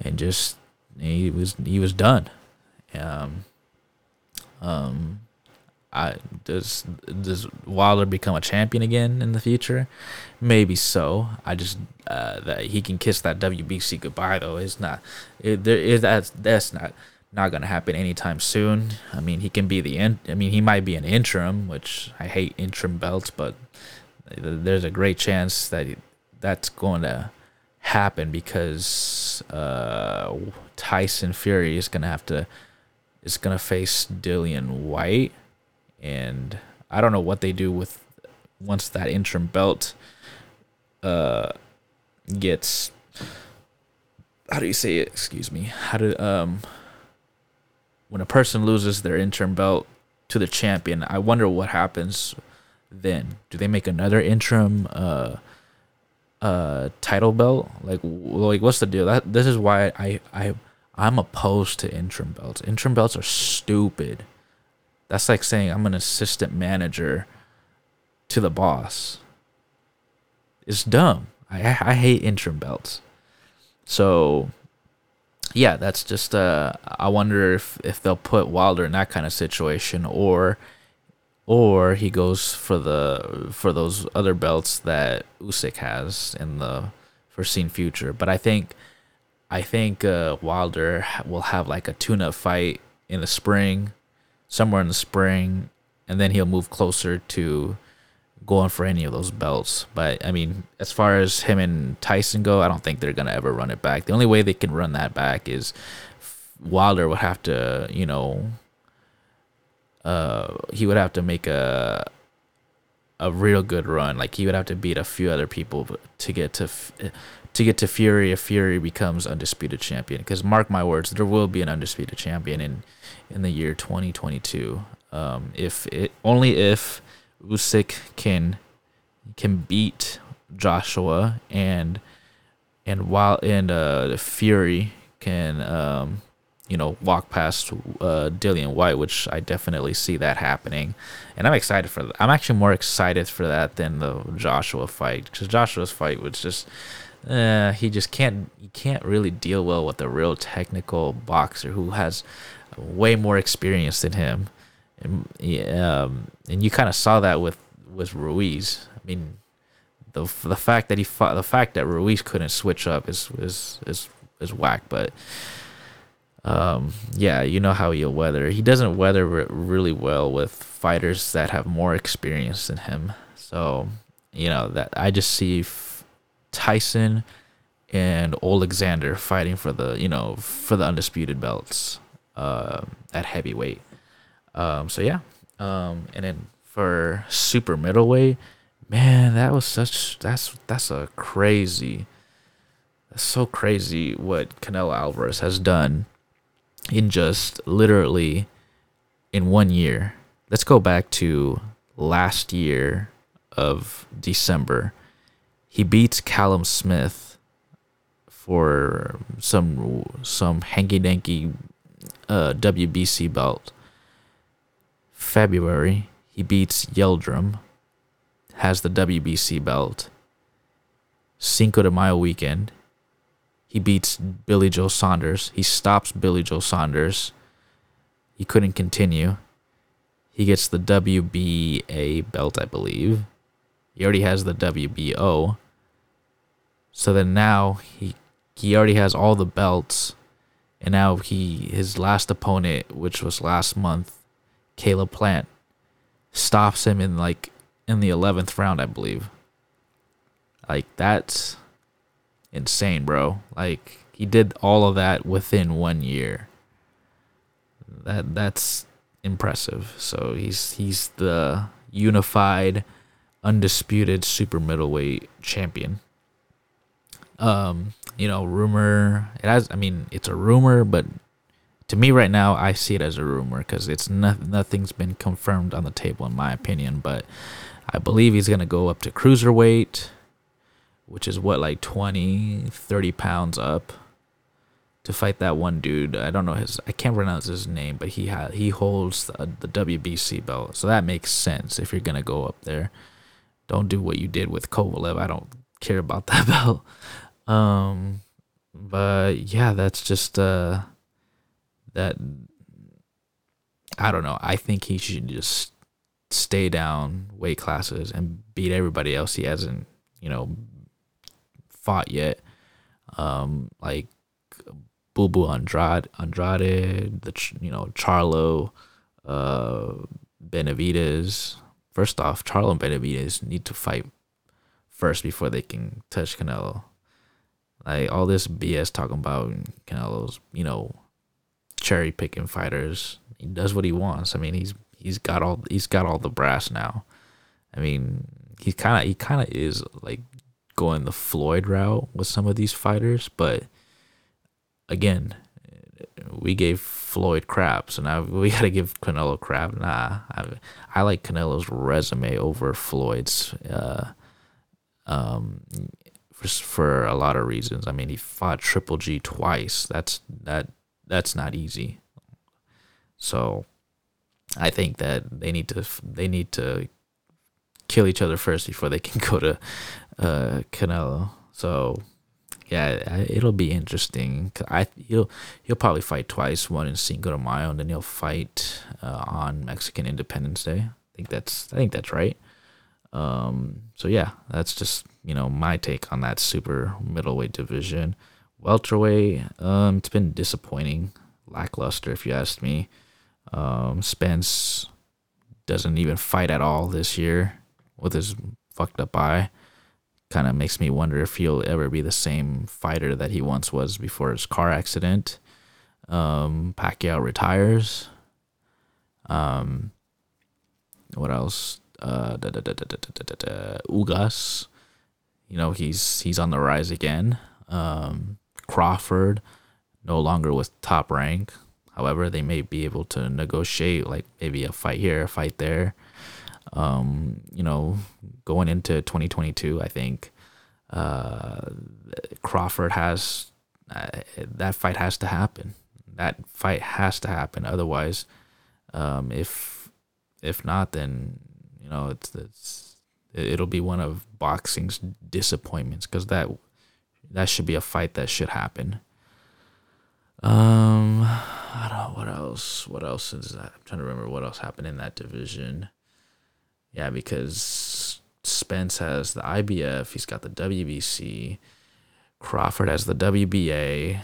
S1: and just he was he was done. Um, um, I does does Wilder become a champion again in the future? Maybe so. I just uh, that he can kiss that WBC goodbye though. It's not. It, there is that's that's not not gonna happen anytime soon. I mean, he can be the in, I mean, he might be an interim, which I hate interim belts, but there's a great chance that that's going to happen because uh, Tyson Fury is gonna have to is gonna face Dillian Whyte and I don't know what they do with once that interim belt uh gets how do you say it? Excuse me. How do um when a person loses their interim belt to the champion, I wonder what happens then. Do they make another interim uh uh title belt? Like like what's the deal? That this is why I I I'm opposed to interim belts. Interim belts are stupid. That's like saying I'm an assistant manager to the boss. It's dumb. I I hate interim belts. So yeah, that's just uh I wonder if if they'll put Wilder in that kind of situation or or he goes for the for those other belts that Usyk has in the foreseen future. But I think I think uh, Wilder will have like a tune-up fight in the spring, somewhere in the spring, and then he'll move closer to going for any of those belts. But I mean, as far as him and Tyson go, I don't think they're gonna ever run it back. The only way they can run that back is Wilder would have to, you know, uh, he would have to make a a real good run. Like he would have to beat a few other people to get to to get to Fury if Fury becomes undisputed champion. Because mark my words, there will be an undisputed champion in in the year 2022. Um, if it only if Usyk can can beat Joshua and and while and uh Fury can um you know walk past uh Dillian Whyte, which I definitely see that happening and I'm excited for that. I'm actually more excited for that than the Joshua fight cuz Joshua's fight was just uh he just can't he can't really deal well with a real technical boxer who has way more experience than him and, um, and you kind of saw that with with Ruiz. I mean, the the fact that he fought, the fact that Ruiz couldn't switch up is is is is whack. But um, yeah, you know how he'll weather. He doesn't weather re- really well with fighters that have more experience than him. So you know that I just see Tyson and Alexander fighting for the you know for the undisputed belts uh, at heavyweight. Um, so yeah, um, and then for super middleweight, man, that was such that's that's a crazy, that's so crazy what Canelo Alvarez has done in just literally in one year. Let's go back to last year of December. He beats Callum Smith for some some hanky danky uh, WBC belt. February, he beats Yildirim, has the WBC belt. Cinco de Mayo weekend, he beats Billy Joe Saunders. He stops Billy Joe Saunders. He couldn't continue. He gets the WBA belt, I believe. He already has the WBO. So then now he he already has all the belts, and now he his last opponent, which was last month, Caleb Plant, stops him in like in the eleventh round, I believe. Like that's insane, bro. Like he did all of that within one year. That that's impressive. So he's he's the unified, undisputed super middleweight champion. Um, you know, rumor. It has. I mean, it's a rumor, but to me right now, I see it as a rumor because it's not, nothing's been confirmed on the table, in my opinion. But I believe he's gonna go up to cruiserweight, which is what like 20, 30 pounds up to fight that one dude. I don't know his. I can't pronounce his name, but he ha- he holds the, the WBC belt, so that makes sense if you're gonna go up there. Don't do what you did with Kovalev. I don't care about [LAUGHS] that belt. Um, but yeah, that's just uh, that. I don't know. I think he should just stay down weight classes and beat everybody else he hasn't, you know, fought yet. Um, like Boo Boo Andrade, Andrade, the you know Charlo, uh, Benavidez. First off, Charlo and Benavidez need to fight first before they can touch Canelo. Like all this BS talking about Canelo's, you know, cherry picking fighters. He does what he wants. I mean, he's he's got all he's got all the brass now. I mean, he kind of he kind of is like going the Floyd route with some of these fighters, but again, we gave Floyd crap, so now we [LAUGHS] got to give Canelo crap. Nah, I, I like Canelo's resume over Floyd's. Uh, um, for for a lot of reasons. I mean, he fought Triple G twice. That's that that's not easy. So, I think that they need to they need to kill each other first before they can [LAUGHS] go to uh, Canelo. So yeah, it'll be interesting. I he'll he'll probably fight twice, one in Cinco de Mayo, and then he'll fight uh, on Mexican Independence Day. I think that's I think that's right. Um, so yeah, that's just you know my take on that super middleweight division. Welterweight, um, it's been disappointing, lackluster if you ask me. Um, Spence doesn't even fight at all this year with his fucked up eye kind of makes me wonder if he'll ever be the same fighter that he once was before his car accident. Um, Pacquiao retires. Um, what else? Uh, da, da, da, da, da, da, da, da, Ugas, you know he's he's on the rise again. Um, Crawford, no longer with top rank. However, they may be able to negotiate like maybe a fight here, a fight there um, you know, going into 2022, I think uh, Crawford has uh, that fight has to happen. That fight has to happen. Otherwise, um, if if not, then you know it's it's it'll be one of boxing's disappointments because that that should be a fight that should happen. Um, I don't know what else. What else is that? I'm trying to remember what else happened in that division. Yeah, because Spence has the IBF, he's got the WBC, Crawford has the WBA,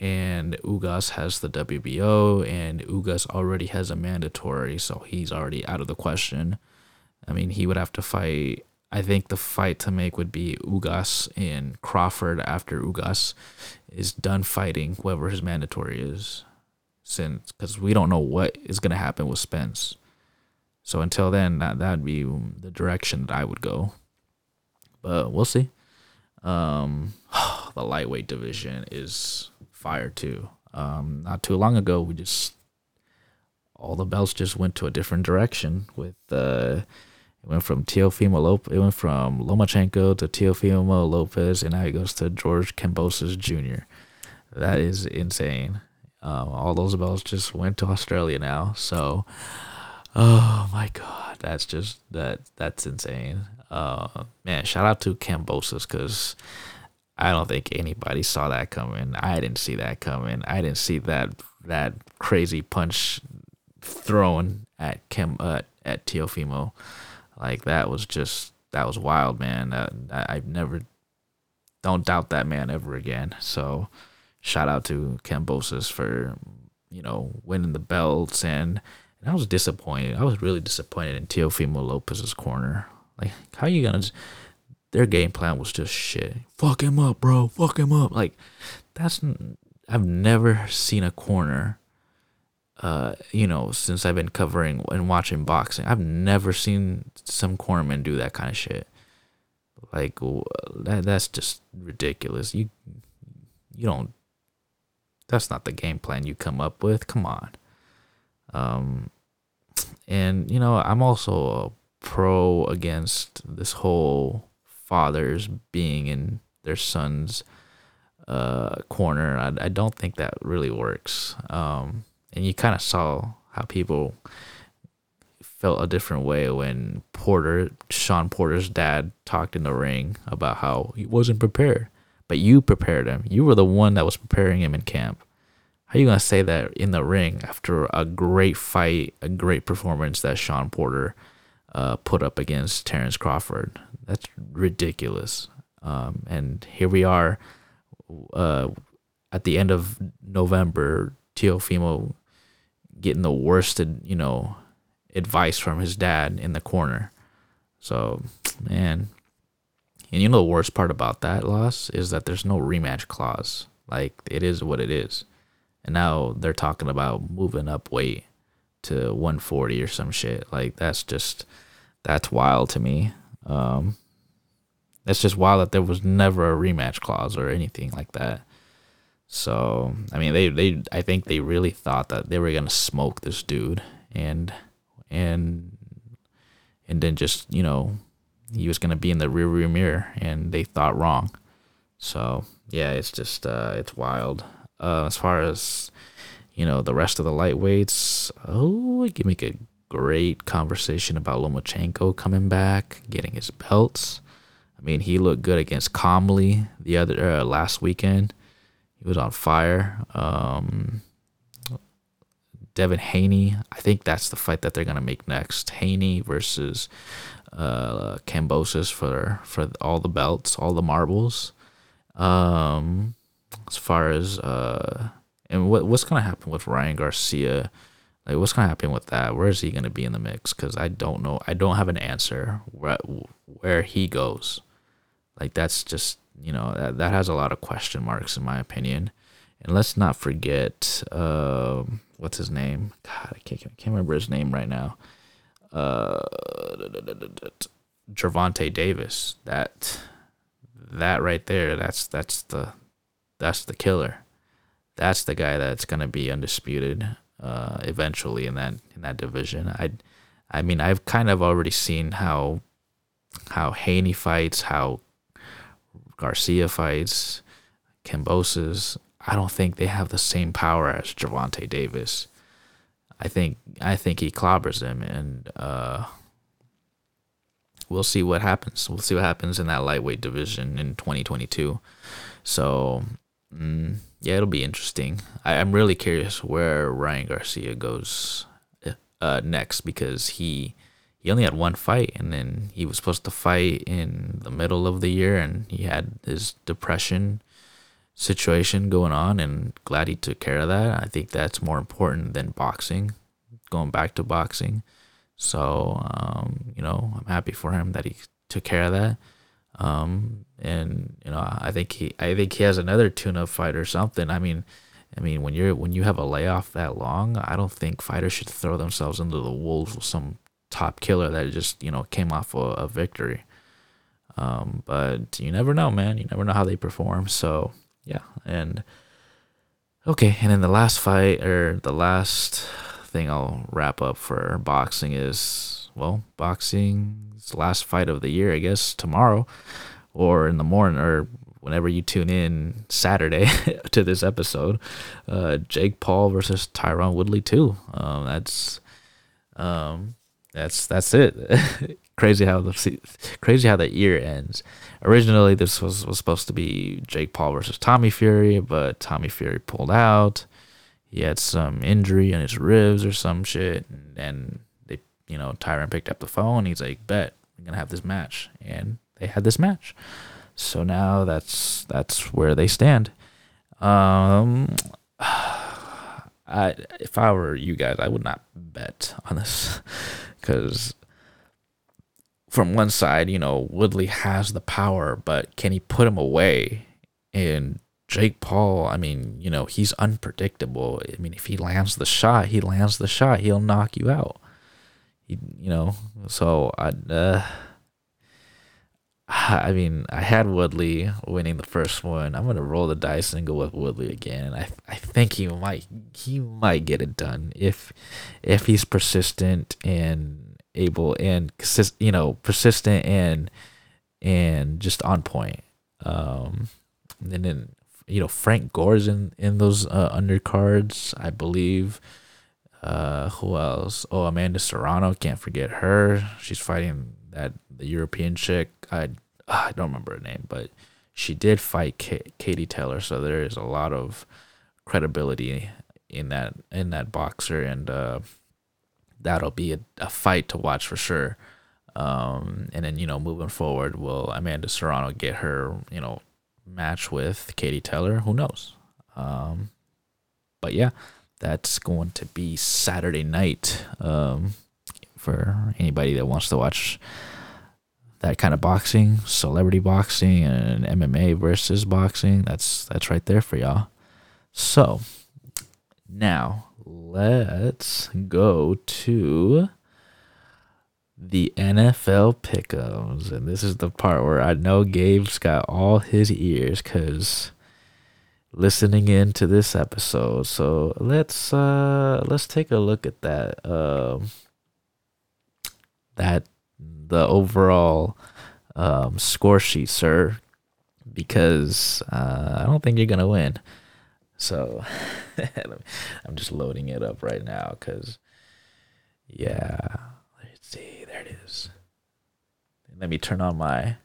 S1: and Ugas has the WBO, and Ugas already has a mandatory, so he's already out of the question. I mean, he would have to fight. I think the fight to make would be Ugas and Crawford after Ugas is done fighting whoever his mandatory is, since because we don't know what is gonna happen with Spence. So until then, that that'd be the direction that I would go. But we'll see. Um, [SIGHS] the lightweight division is fire too. Um, not too long ago, we just all the belts just went to a different direction with uh, It went from Teofimo Lopez. It went from Lomachenko to Teofimo Lopez, and now it goes to George Kambosos Jr. That is insane. Um, all those belts just went to Australia now. So, oh my god, that's just that that's insane. Uh, man, shout out to Kambosos because I don't think anybody saw that coming. I didn't see that coming. I didn't see that that crazy punch thrown at Kim uh, at Teofimo. Like that was just that was wild, man. Uh, I've never don't doubt that man ever again. So shout out to Kambosos for you know winning the belts and, and I was disappointed. I was really disappointed in Teofimo Lopez's corner. Like how you gonna? Just, their game plan was just shit. Fuck him up, bro. Fuck him up. Like that's I've never seen a corner uh, you know, since I've been covering and watching boxing, I've never seen some cornermen do that kind of shit. Like that, that's just ridiculous. You, you don't. That's not the game plan you come up with. Come on. Um, and you know, I'm also pro against this whole fathers being in their sons' uh corner. I, I don't think that really works. Um and you kind of saw how people felt a different way when Porter, Shawn Porter's dad, talked in the ring about how he wasn't prepared, but you prepared him. You were the one that was preparing him in camp. How are you gonna say that in the ring after a great fight, a great performance that Shawn Porter uh, put up against Terrence Crawford? That's ridiculous. Um, and here we are uh, at the end of November. Teofimo getting the worst, you know, advice from his dad in the corner. So, man. And you know the worst part about that loss is that there's no rematch clause. Like it is what it is. And now they're talking about moving up weight to 140 or some shit. Like that's just that's wild to me. Um that's just wild that there was never a rematch clause or anything like that. So I mean, they they I think they really thought that they were gonna smoke this dude, and and and then just you know he was gonna be in the rear mirror, and they thought wrong. So yeah, it's just uh, it's wild. Uh, as far as you know, the rest of the lightweights, oh, we can make a great conversation about Lomachenko coming back, getting his belts. I mean, he looked good against Commey the other uh, last weekend. He was on fire. Um, Devin Haney, I think that's the fight that they're gonna make next. Haney versus uh, Kambosos for for all the belts, all the marbles. Um, as far as uh, and what what's gonna happen with Ryan Garcia? Like, what's gonna happen with that? Where is he gonna be in the mix? Because I don't know. I don't have an answer where where he goes. Like that's just you know that, that has a lot of question marks in my opinion. And let's not forget uh, what's his name. God, I can't, can't remember his name right now. Uh, Gervonta Davis. That that right there. That's that's the that's the killer. That's the guy that's gonna be undisputed uh, eventually in that in that division. I I mean I've kind of already seen how how Haney fights, how Garcia fights, Kambosos, I don't think they have the same power as Gervonta Davis. I think I think he clobbers him, and uh, we'll see what happens. We'll see what happens in that lightweight division in 2022. So mm, yeah, it'll be interesting. I, am really curious where Ryan Garcia goes uh, next because he he only had one fight and then he was supposed to fight in the middle of the year and he had his depression situation going on and glad he took care of that. I think that's more important than boxing, going back to boxing. So, um, you know, I'm happy for him that he took care of that. Um, and you know, I think he, I think he has another tune-up fight or something. I mean, I mean, when you're when you have a layoff that long, I don't think fighters should throw themselves into the wolves with some top killer that just you know came off a, a victory. Um, but you never know, man. You never know how they perform. So yeah, and okay, and then the last fight or the last thing I'll wrap up for boxing is well, boxing's last fight of the year, I guess, tomorrow or in the morning or whenever you tune in Saturday [LAUGHS] to this episode. Uh, Jake Paul versus Tyron Woodley too. Um, that's um, that's that's it. [LAUGHS] crazy how the crazy how the year ends. Originally, this was was supposed to be Jake Paul versus Tommy Fury, but Tommy Fury pulled out. He had some injury in his ribs or some shit, and they, you know, Tyron picked up the phone. He's like, "Bet we're gonna have this match," and they had this match. So now that's that's where they stand. Um, [SIGHS] I if I were you guys, I would not bet on this because from one side, you know, Woodley has the power, but can he put him away? And Jake Paul, I mean, you know, he's unpredictable. I mean, if he lands the shot, he lands the shot. He'll knock you out. He, you know, so I. Uh, [SIGHS] I mean, I had Woodley winning the first one. I'm gonna roll the dice and go with Woodley again. I I think he might he might get it done if if he's persistent and able and you know persistent and and just on point. Um, and then you know Frank Gore's in in those uh, undercards, I believe. Uh, who else? Oh, Amanda Serrano, can't forget her. She's fighting that the European chick. I I don't remember her name, but she did fight K- Katie Taylor, so there is a lot of credibility in that in that boxer, and uh, that'll be a, a fight to watch for sure. Um, and then you know moving forward, will Amanda Serrano get her you know match with Katie Taylor? Who knows? Um, but yeah, that's going to be Saturday night. Um, for anybody that wants to watch that kind of boxing, celebrity boxing and MMA versus boxing, that's that's right there for y'all. So, now let's go to the NFL pickums. And this is the part where I know Gabe's got all his ears cuz listening into this episode. So, let's uh let's take a look at that um that the overall um, score sheet, sir, because uh, I don't think you're gonna win. So [LAUGHS] I'm just loading it up right now because, yeah, let's see, there it is. Let me turn on my,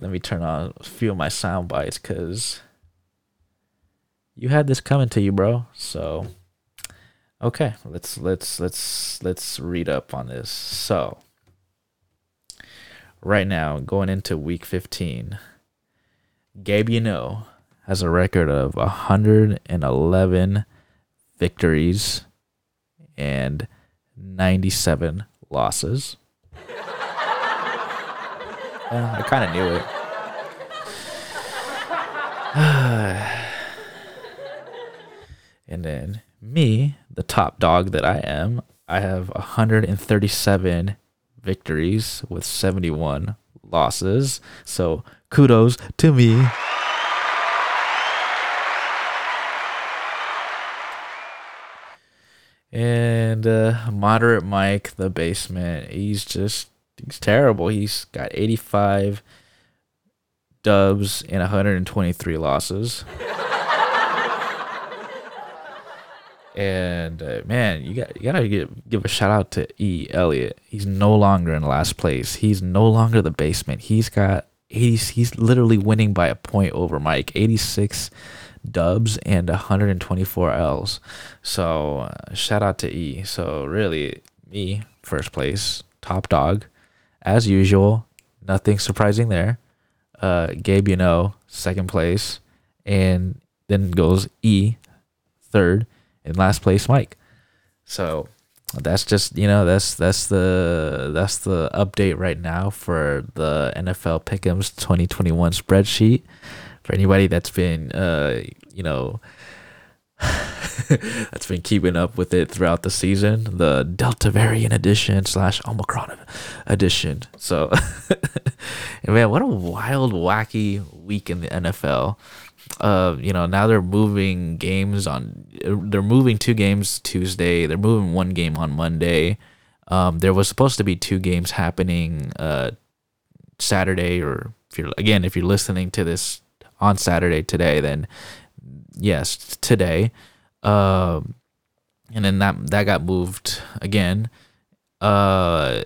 S1: let me turn on a few of my sound bites because you had this coming to you, bro. So, okay, let's let's let's let's read up on this. So right now, going into week 15, Gabe you know has a record of 111 victories and 97 losses. [LAUGHS] I kind of knew it. [SIGHS] and then me, the top dog that I am, I have 137 victories with 71 losses. So kudos to me. And uh, moderate Mike, the basement, he's just he's terrible. He's got 85 dubs and 123 losses. And uh, man, you got you gotta give give a shout out to E Elliott. He's no longer in last place. He's no longer the basement. He's got 80. He's literally winning by a point over Mike. 86 dubs and 124 L's. So uh, shout out to E. So really, me first place, top dog, as usual. Nothing surprising there. Uh, Gabe, you know, second place, and then goes E, third in last place Mike. So that's just you know that's that's the that's the update right now for the NFL Pick'ems 2021 spreadsheet. For anybody that's been uh you know [LAUGHS] that's been keeping up with it throughout the season, the Delta variant edition slash Omicron edition. So, [LAUGHS] and man, what a wild, wacky week in the NFL uh, you know, now they're moving games on. They're moving two games Tuesday. They're moving one game on Monday. Um, there was supposed to be two games happening uh, Saturday, or if you're again, if you're listening to this on Saturday today, then yes, today. Um, and then that that got moved again. Uh,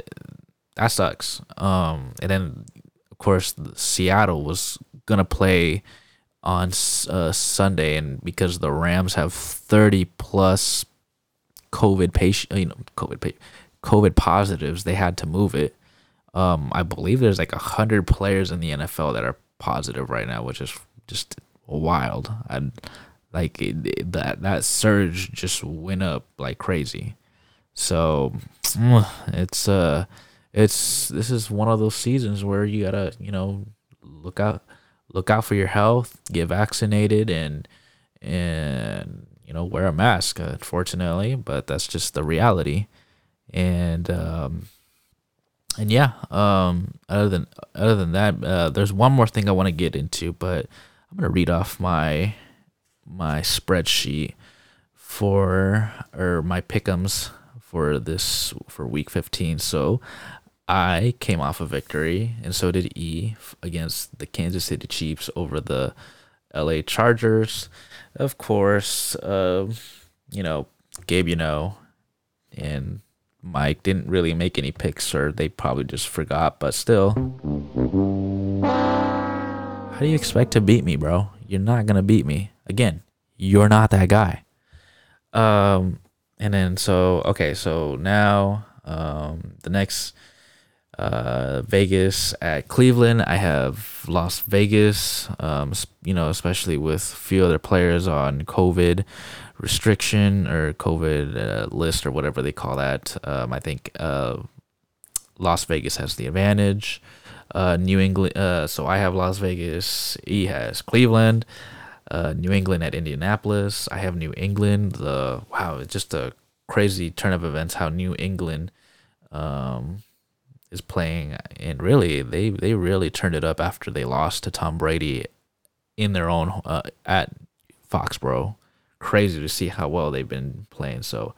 S1: that sucks. Um, and then of course Seattle was gonna play on uh, Sunday, and because the Rams have thirty plus COVID patient, you know, COVID COVID positives, they had to move it. Um, I believe there's like a hundred players in the NFL that are positive right now, which is just wild. I like it, that that surge just went up like crazy. So it's uh it's this is one of those seasons where you gotta you know look out look out for your health, get vaccinated, and and you know wear a mask. Unfortunately, but that's just the reality. And um, and yeah, um, other than other than that, uh, there's one more thing I want to get into, but I'm gonna read off my my spreadsheet for or my pickums for this for week 15. So I came off a victory, and so did E against the Kansas City Chiefs over the LA Chargers. Of course, uh, you know, Gabe, you know, and Mike didn't really make any picks, or they probably just forgot, but still. How do you expect to beat me, bro? You're not going to beat me. Again, you're not that guy. Um, and then so, okay, so now um, the next uh, Vegas at Cleveland. I have Las Vegas, um, you know, especially with a few other players on COVID restriction or COVID uh, list or whatever they call that. Um, I think uh, Las Vegas has the advantage. Uh, New England, uh, so I have Las Vegas. He has Cleveland. Uh, New England at Indianapolis. I have New England. The wow, it's just a crazy turn of events how New England um, is playing, and really they they really turned it up after they lost to Tom Brady in their own uh, at Foxborough. Crazy to see how well they've been playing. So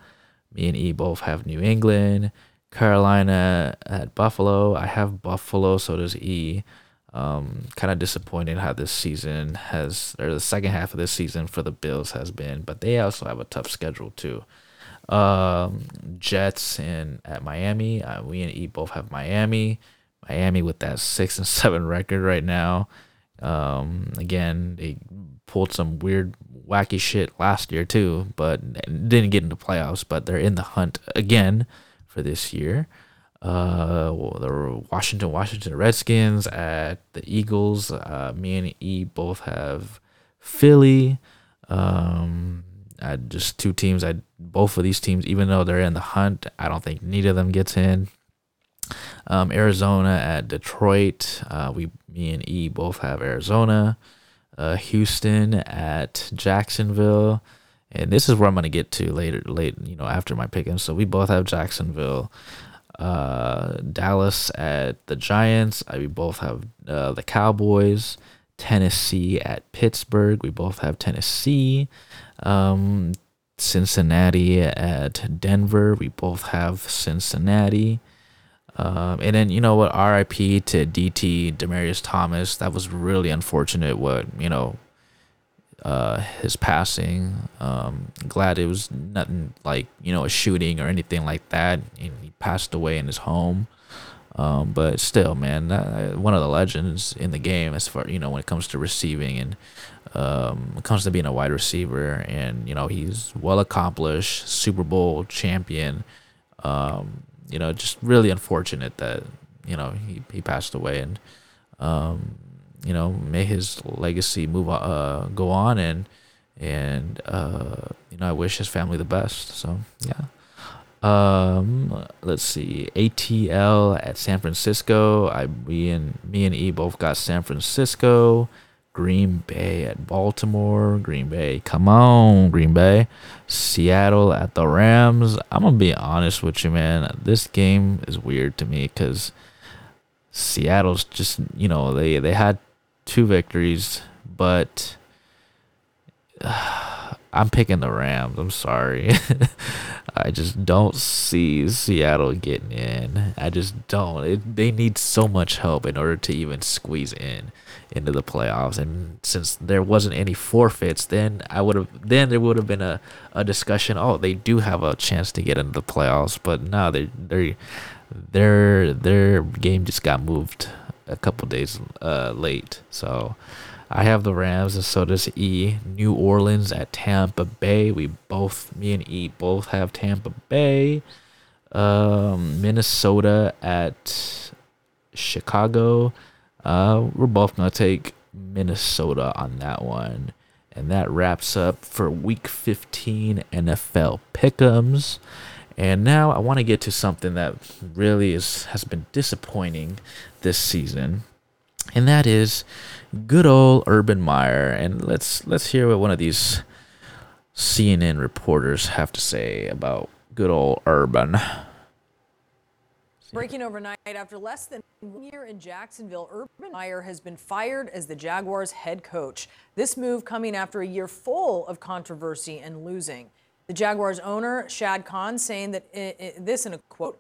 S1: me and E both have New England, Carolina at Buffalo. I have Buffalo, so does E. Um, kind of disappointed how this season has, or the second half of this season for the Bills has been, but they also have a tough schedule too. Um, Jets and at Miami. Uh, we and E both have Miami. Miami with that six and [LAUGHS] seven record right now. Um, again, they pulled some weird, wacky shit last year too, but didn't get into playoffs. But they're in the hunt again for this year. Uh, the Washington Washington Redskins at the Eagles. Uh, me and E both have Philly. Um, I just two teams. I both of these teams, even though they're in the hunt, I don't think neither of them gets in. Um, Arizona at Detroit. Uh, we, me and E both have Arizona. Uh, Houston at Jacksonville, and this is where I'm gonna get to later, late, you know, after my picking. So we both have Jacksonville. Uh, Dallas at the Giants. We both have uh, the Cowboys. Tennessee at Pittsburgh. We both have Tennessee. Um, Cincinnati at Denver. We both have Cincinnati. Um, and then you know what? R.I.P. to DT Demaryius Thomas. That was really unfortunate. What you know, uh, his passing. Um, glad it was nothing like you know a shooting or anything like that. he passed away in his home. Um, but still, man, that, one of the legends in the game as far you know when it comes to receiving and um, it comes to being a wide receiver, and you know he's well accomplished, Super Bowl champion. Um, you know, just really unfortunate that you know he, he passed away, and um, you know may his legacy move uh go on, and and uh, you know I wish his family the best. So yeah. Um, let's see, ATL at San Francisco. I we and me and E both got San Francisco. Green Bay at Baltimore. Green Bay, come on, Green Bay. Seattle at the Rams. I'm gonna be honest with you, man. This game is weird to me because Seattle's just you know they they had two victories, but uh, [SIGHS] I'm picking the Rams. I'm sorry. [LAUGHS] I just don't see Seattle getting in. I just don't. It, they need so much help in order to even squeeze in into the playoffs. And since there wasn't any forfeits, then I would have then there would have been a, a discussion. Oh, they do have a chance to get into the playoffs, but now they they their their game just got moved a couple days uh, late. So I have the Rams, and so does E. New Orleans at Tampa Bay. We both, me and E, both have Tampa Bay. Um, Minnesota at Chicago. Uh, we're both gonna take Minnesota on that one. And that wraps up for week 15 NFL pickums. And now I want to get to something that really is has been disappointing this season. And that is good old Urban Meyer. And let's let's hear what one of these CNN reporters have to say about good old Urban.
S2: Breaking overnight after less than one year in Jacksonville, Urban Meyer has been fired as the Jaguars head coach. This move coming after a year full of controversy and losing. The Jaguars owner, Shad Khan, saying that eh, eh, this in a quote,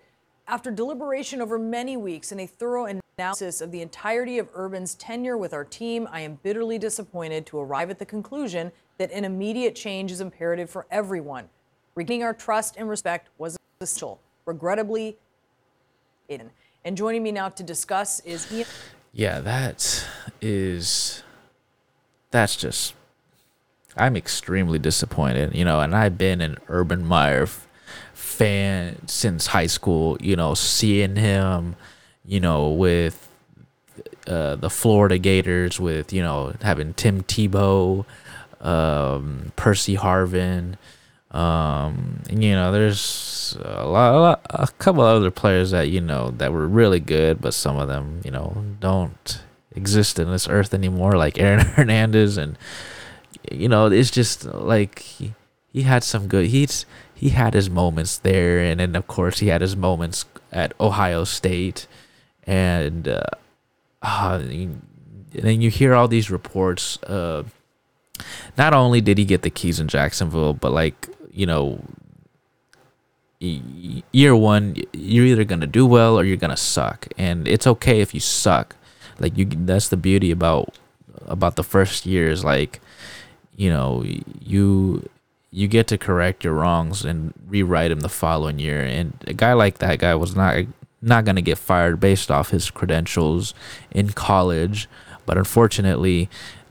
S2: after deliberation over many weeks and a thorough analysis of the entirety of Urban's tenure with our team, I am bitterly disappointed to arrive at the conclusion that an immediate change is imperative for everyone. Regaining our trust and respect was essential. Regrettably, Aiden. And joining me now to discuss is Ian.
S1: Yeah, that is. That's just. I'm extremely disappointed, you know, and I've been an Urban Meyer fan since high school, you know, seeing him, you know, with uh, the Florida Gators, with, you know, having Tim Tebow, um, Percy Harvin, um, and, you know, there's a lot, a lot, a couple other players that you know that were really good, but some of them, you know, don't exist in this earth anymore, like Aaron [LAUGHS] Hernandez, and you know, it's just like he, he had some good. He's he had his moments there, and then of course he had his moments at Ohio State, and uh, uh, and then you hear all these reports. Uh, not only did he get the keys in Jacksonville, but like you know, year one, you're either gonna do well or you're gonna suck, and it's okay if you suck. Like you, that's the beauty about about the first year is like, you know, you you get to correct your wrongs and rewrite them the following year. And a guy like that guy was not not gonna get fired based off his credentials in college, but unfortunately,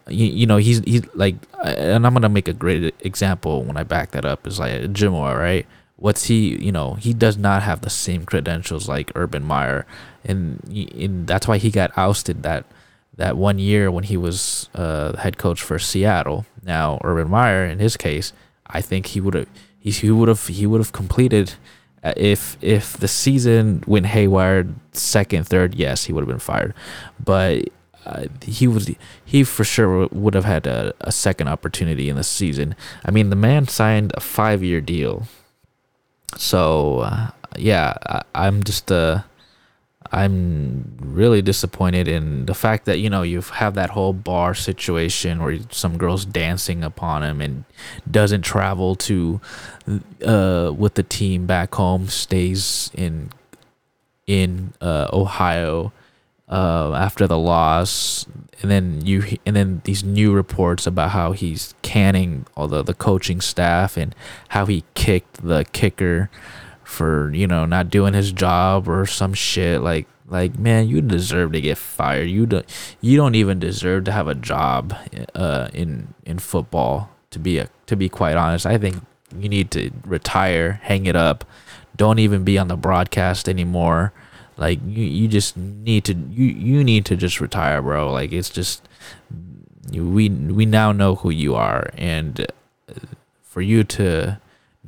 S1: you, you know he's he's like and i'm gonna make a great example when i back that up is like Jim Mora, right? What's he you know he does not have the same credentials like urban meyer. And, and that's why he got ousted that that one year when he was uh, head coach for seattle. Now urban meyer in his case i think he would have he, would have he would have completed uh, if if the season went haywire second third yes he would have been fired but uh, he was he for sure would have had a, a second opportunity in the season. I mean, the man signed a five year deal. So uh, yeah, I, am just uh, I'm really disappointed in the fact that you know you have that whole bar situation where some girls dancing upon him and doesn't travel to uh with the team back home, stays in in uh, Ohio uh, after the loss, and then you and then these new reports about how he's canning all the, the coaching staff and how he kicked the kicker for you know not doing his job or some shit. Like like man you deserve to get fired. You don't you don't even deserve to have a job uh, in in football to be a to be quite honest. I think you need to retire hang it up. Don't even be on the broadcast anymore. Like you, you just need to you you need to just retire, bro. Like it's just we we now know who you are, and uh, for you to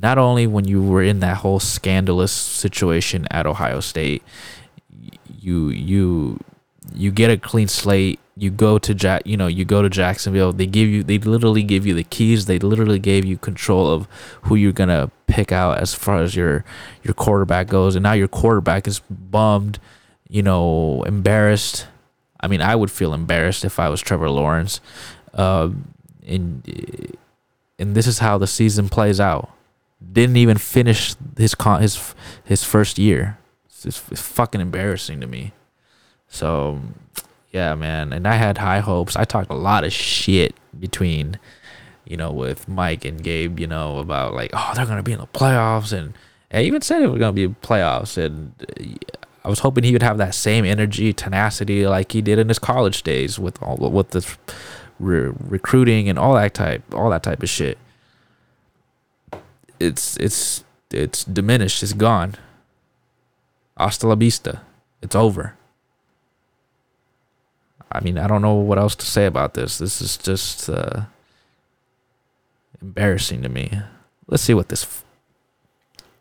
S1: not only when you were in that whole scandalous situation at Ohio State, you you you get a clean slate you go to Jack, you know, you go to Jacksonville. They give you, they literally give you the keys. They literally gave you control of who you're gonna pick out as far as your your quarterback goes. And now your quarterback is bummed, you know, embarrassed. I mean, I would feel embarrassed if I was Trevor Lawrence. Uh, and and this is how the season plays out. Didn't even finish his con his his first year. It's, it's, fucking embarrassing to me. So, yeah, man. And I had high hopes. I talked a lot of shit between, you know, with Mike and Gabe. You know about like, oh, they're gonna be in the playoffs, and I even said it was gonna be playoffs, and uh, I was hoping he would have that same energy, tenacity like he did in his college days with all with the re- recruiting and all that type, all that type of shit. It's it's it's diminished. It's gone. Hasta la vista. It's over. I mean, I don't know what else to say about this. This is just uh, embarrassing to me. Let's see what this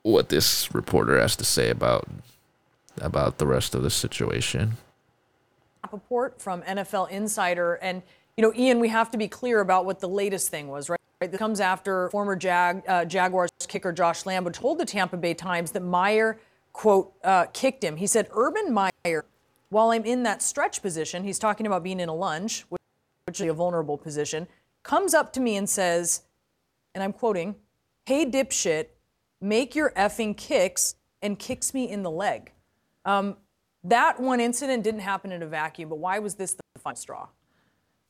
S1: what this reporter has to say about about the rest of the situation.
S2: Report from NFL Insider. And, you know, Ian, we have to be clear about what the latest thing was, right? It comes after former Jag, uh, Jaguars kicker Josh Lambo told the Tampa Bay Times that Meyer, quote, uh, kicked him. He said, Urban Meyer, while I'm in that stretch position, he's talking about being in a lunge, which is a vulnerable position, comes up to me and says, and I'm quoting, hey, dipshit, make your effing kicks, and kicks me in the leg. Um, that one incident didn't happen in a vacuum, but why was this the final straw?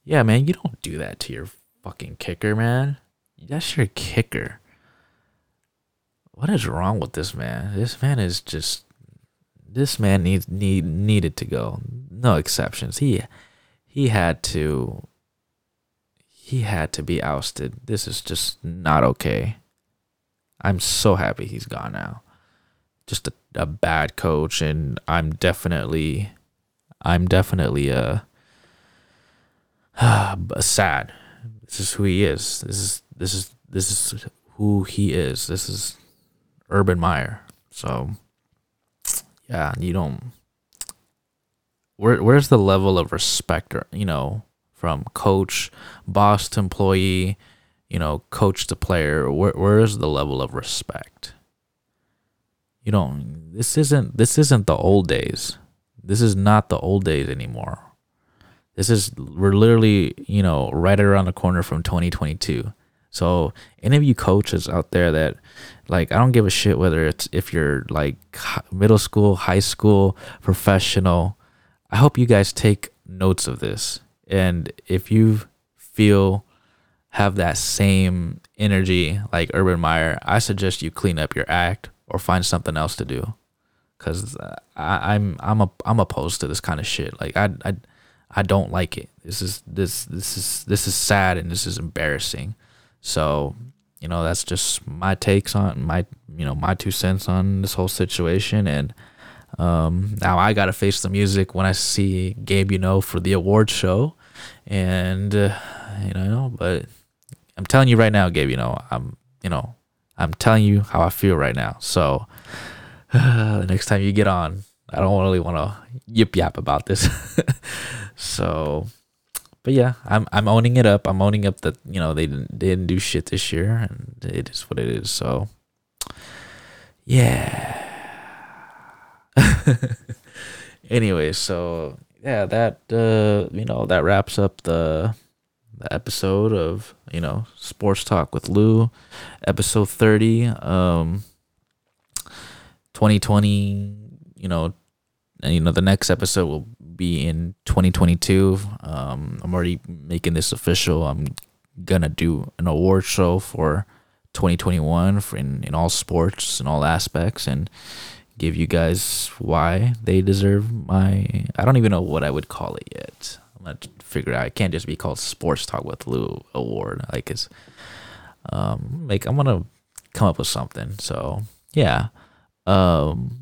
S1: Yeah, man, you don't do that to your fucking kicker, man. That's your kicker. What is wrong with this man? This man is just this man needs need needed to go. No exceptions. He he had to he had to be ousted. This is just not okay. I'm so happy he's gone now. Just a a bad coach, and I'm definitely, I'm definitely a, uh, [SIGHS] sad. This is who he is. This is this is this is who he is. This is Urban Meyer. So, yeah, you don't. Where where's the level of respect, or, you know, from coach, boss to employee, you know, coach to player? Where where is the level of respect? you know, this isn't this isn't the old days. This is not the old days anymore. This is we're literally, you know, right around the corner from 2022. So, any of you coaches out there that like I don't give a shit whether it's if you're like middle school, high school, professional. I hope you guys take notes of this. And if you feel have that same energy like Urban Meyer, I suggest you clean up your act or find something else to do because uh, I'm I'm a, I'm opposed to this kind of shit. Like I I I don't like it. This is this this is this is sad and this is embarrassing. So you know that's just my takes on my you know my two cents on this whole situation and. Um, now I gotta face the music when I see Gabe, you know, for the award show, and uh, you know, but I'm telling you right now, Gabe, you know, I'm, you know, I'm telling you how I feel right now. So uh, [SIGHS] the next time you get on, I don't really want to yip yap about this. [LAUGHS] so, but yeah, I'm I'm owning it up. I'm owning up that you know they didn't they didn't do shit this year, and it is what it is. So, yeah. [LAUGHS] anyway, so yeah, that uh, you know that wraps up the the episode of you know sports talk with Lou, episode thirty. Um, 2020, you know, you know the next episode will be in 2022. Um, I'm already making this official. I'm gonna do an award show for 2021 for in, in all sports and all aspects and give you guys why they deserve my I don't even know what I would call it yet. I'm gonna figure out. It can't just be called Sports Talk with Lou Award. Like it's um like I'm gonna come up with something. So yeah. Um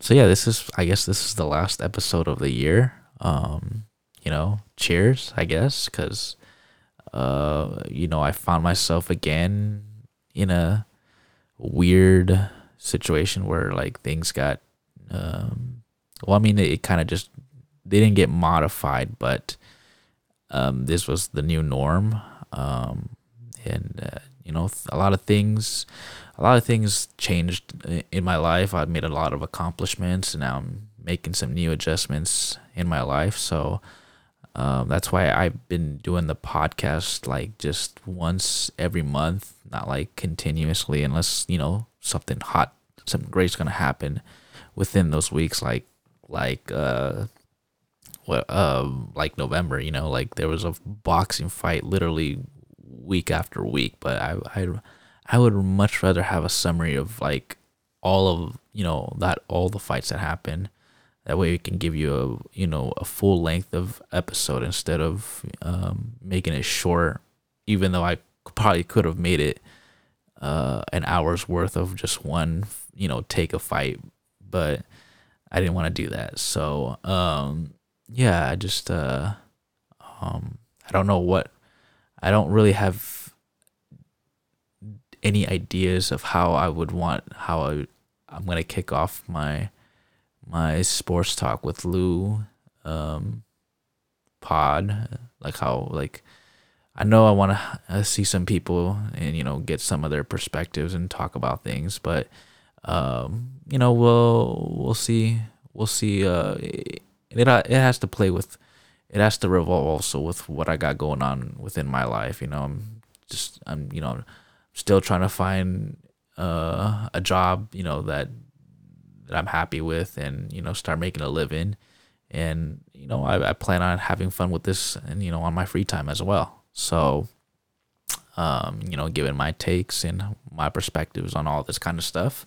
S1: so yeah, this is I guess this is the last episode of the year. Um, you know, cheers, I guess, because uh, you know, I found myself again in a weird situation where like things got um well I mean it, it kind of just they didn't get modified, but um, this was the new norm. Um, and uh, you know, a lot of things, a lot of things changed in my life. I've made a lot of accomplishments, and now I'm making some new adjustments in my life. So, Um, that's why I've been doing the podcast like just once every month, not like continuously, unless you know something hot, something great's gonna happen within those weeks, like like uh, what uh, like November. You know, like there was a boxing fight literally week after week, but I I I would much rather have a summary of like all of you know that all the fights that happen that way we can give you a you know a full length of episode instead of um, making it short. Even though I probably could have made it uh, an hour's worth of just one you know take a fight, but I didn't want to do that. So um, yeah, I just uh, um, I don't know what I don't really have any ideas of how I would want how I I'm gonna kick off my my sports talk with Lou um, pod, like how like I know I want to see some people and you know get some of their perspectives and talk about things, but um, you know we'll we'll see we'll see. Uh, it it has to play with it has to revolve also with what I got going on within my life. You know, I'm just I'm you know still trying to find uh, a job you know that that I'm happy with and, you know, start making a living. And, you know, I, I plan on having fun with this and, you know, on my free time as well. So, um, you know, giving my takes and my perspectives on all this kind of stuff.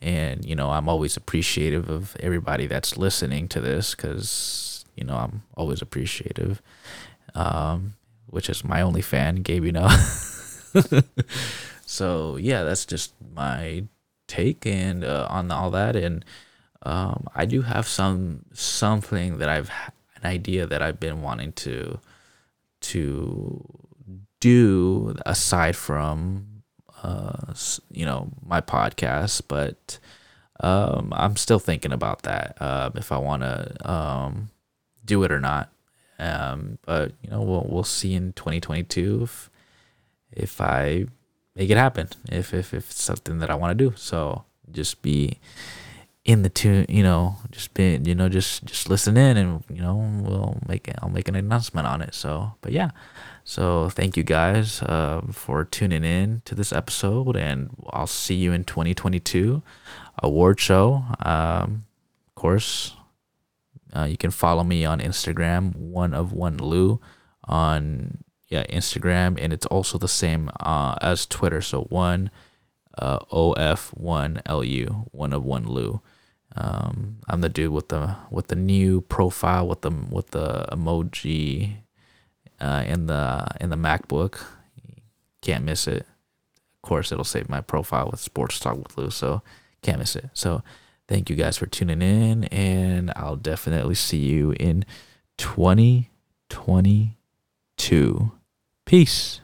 S1: And, you know, I'm always appreciative of everybody that's listening to this because, you know, I'm always appreciative. Um, which is my only fan, Gabe, you know. [LAUGHS] [LAUGHS] so yeah, that's just my take and uh, on all that. And um, I do have some something that I've an idea that I've been wanting to to do aside from uh, you know my podcast but um, I'm still thinking about that uh, if I want to um, do it or not. Um, but you know we'll we'll see in 2022 if if I make it happen if if, if it's something that I want to do. So just be in the tune, you know, just be, you know, just just listen in, and you know, we'll make it. I'll make an announcement on it. So, but yeah, so thank you guys uh, for tuning in to this episode, and I'll see you in 2022 award show. Um, of course, uh, you can follow me on Instagram, one of one Lou, on yeah Instagram, and it's also the same uh, as Twitter. So one uh, OF one LU, one of one Lou. Um, I'm the dude with the with the new profile with the with the emoji uh, in the in the MacBook. Can't miss it. Of course, it'll save my profile with Sports Talk with Lou, so can't miss it. So thank you guys for tuning in, and I'll definitely see you in 2022. Peace.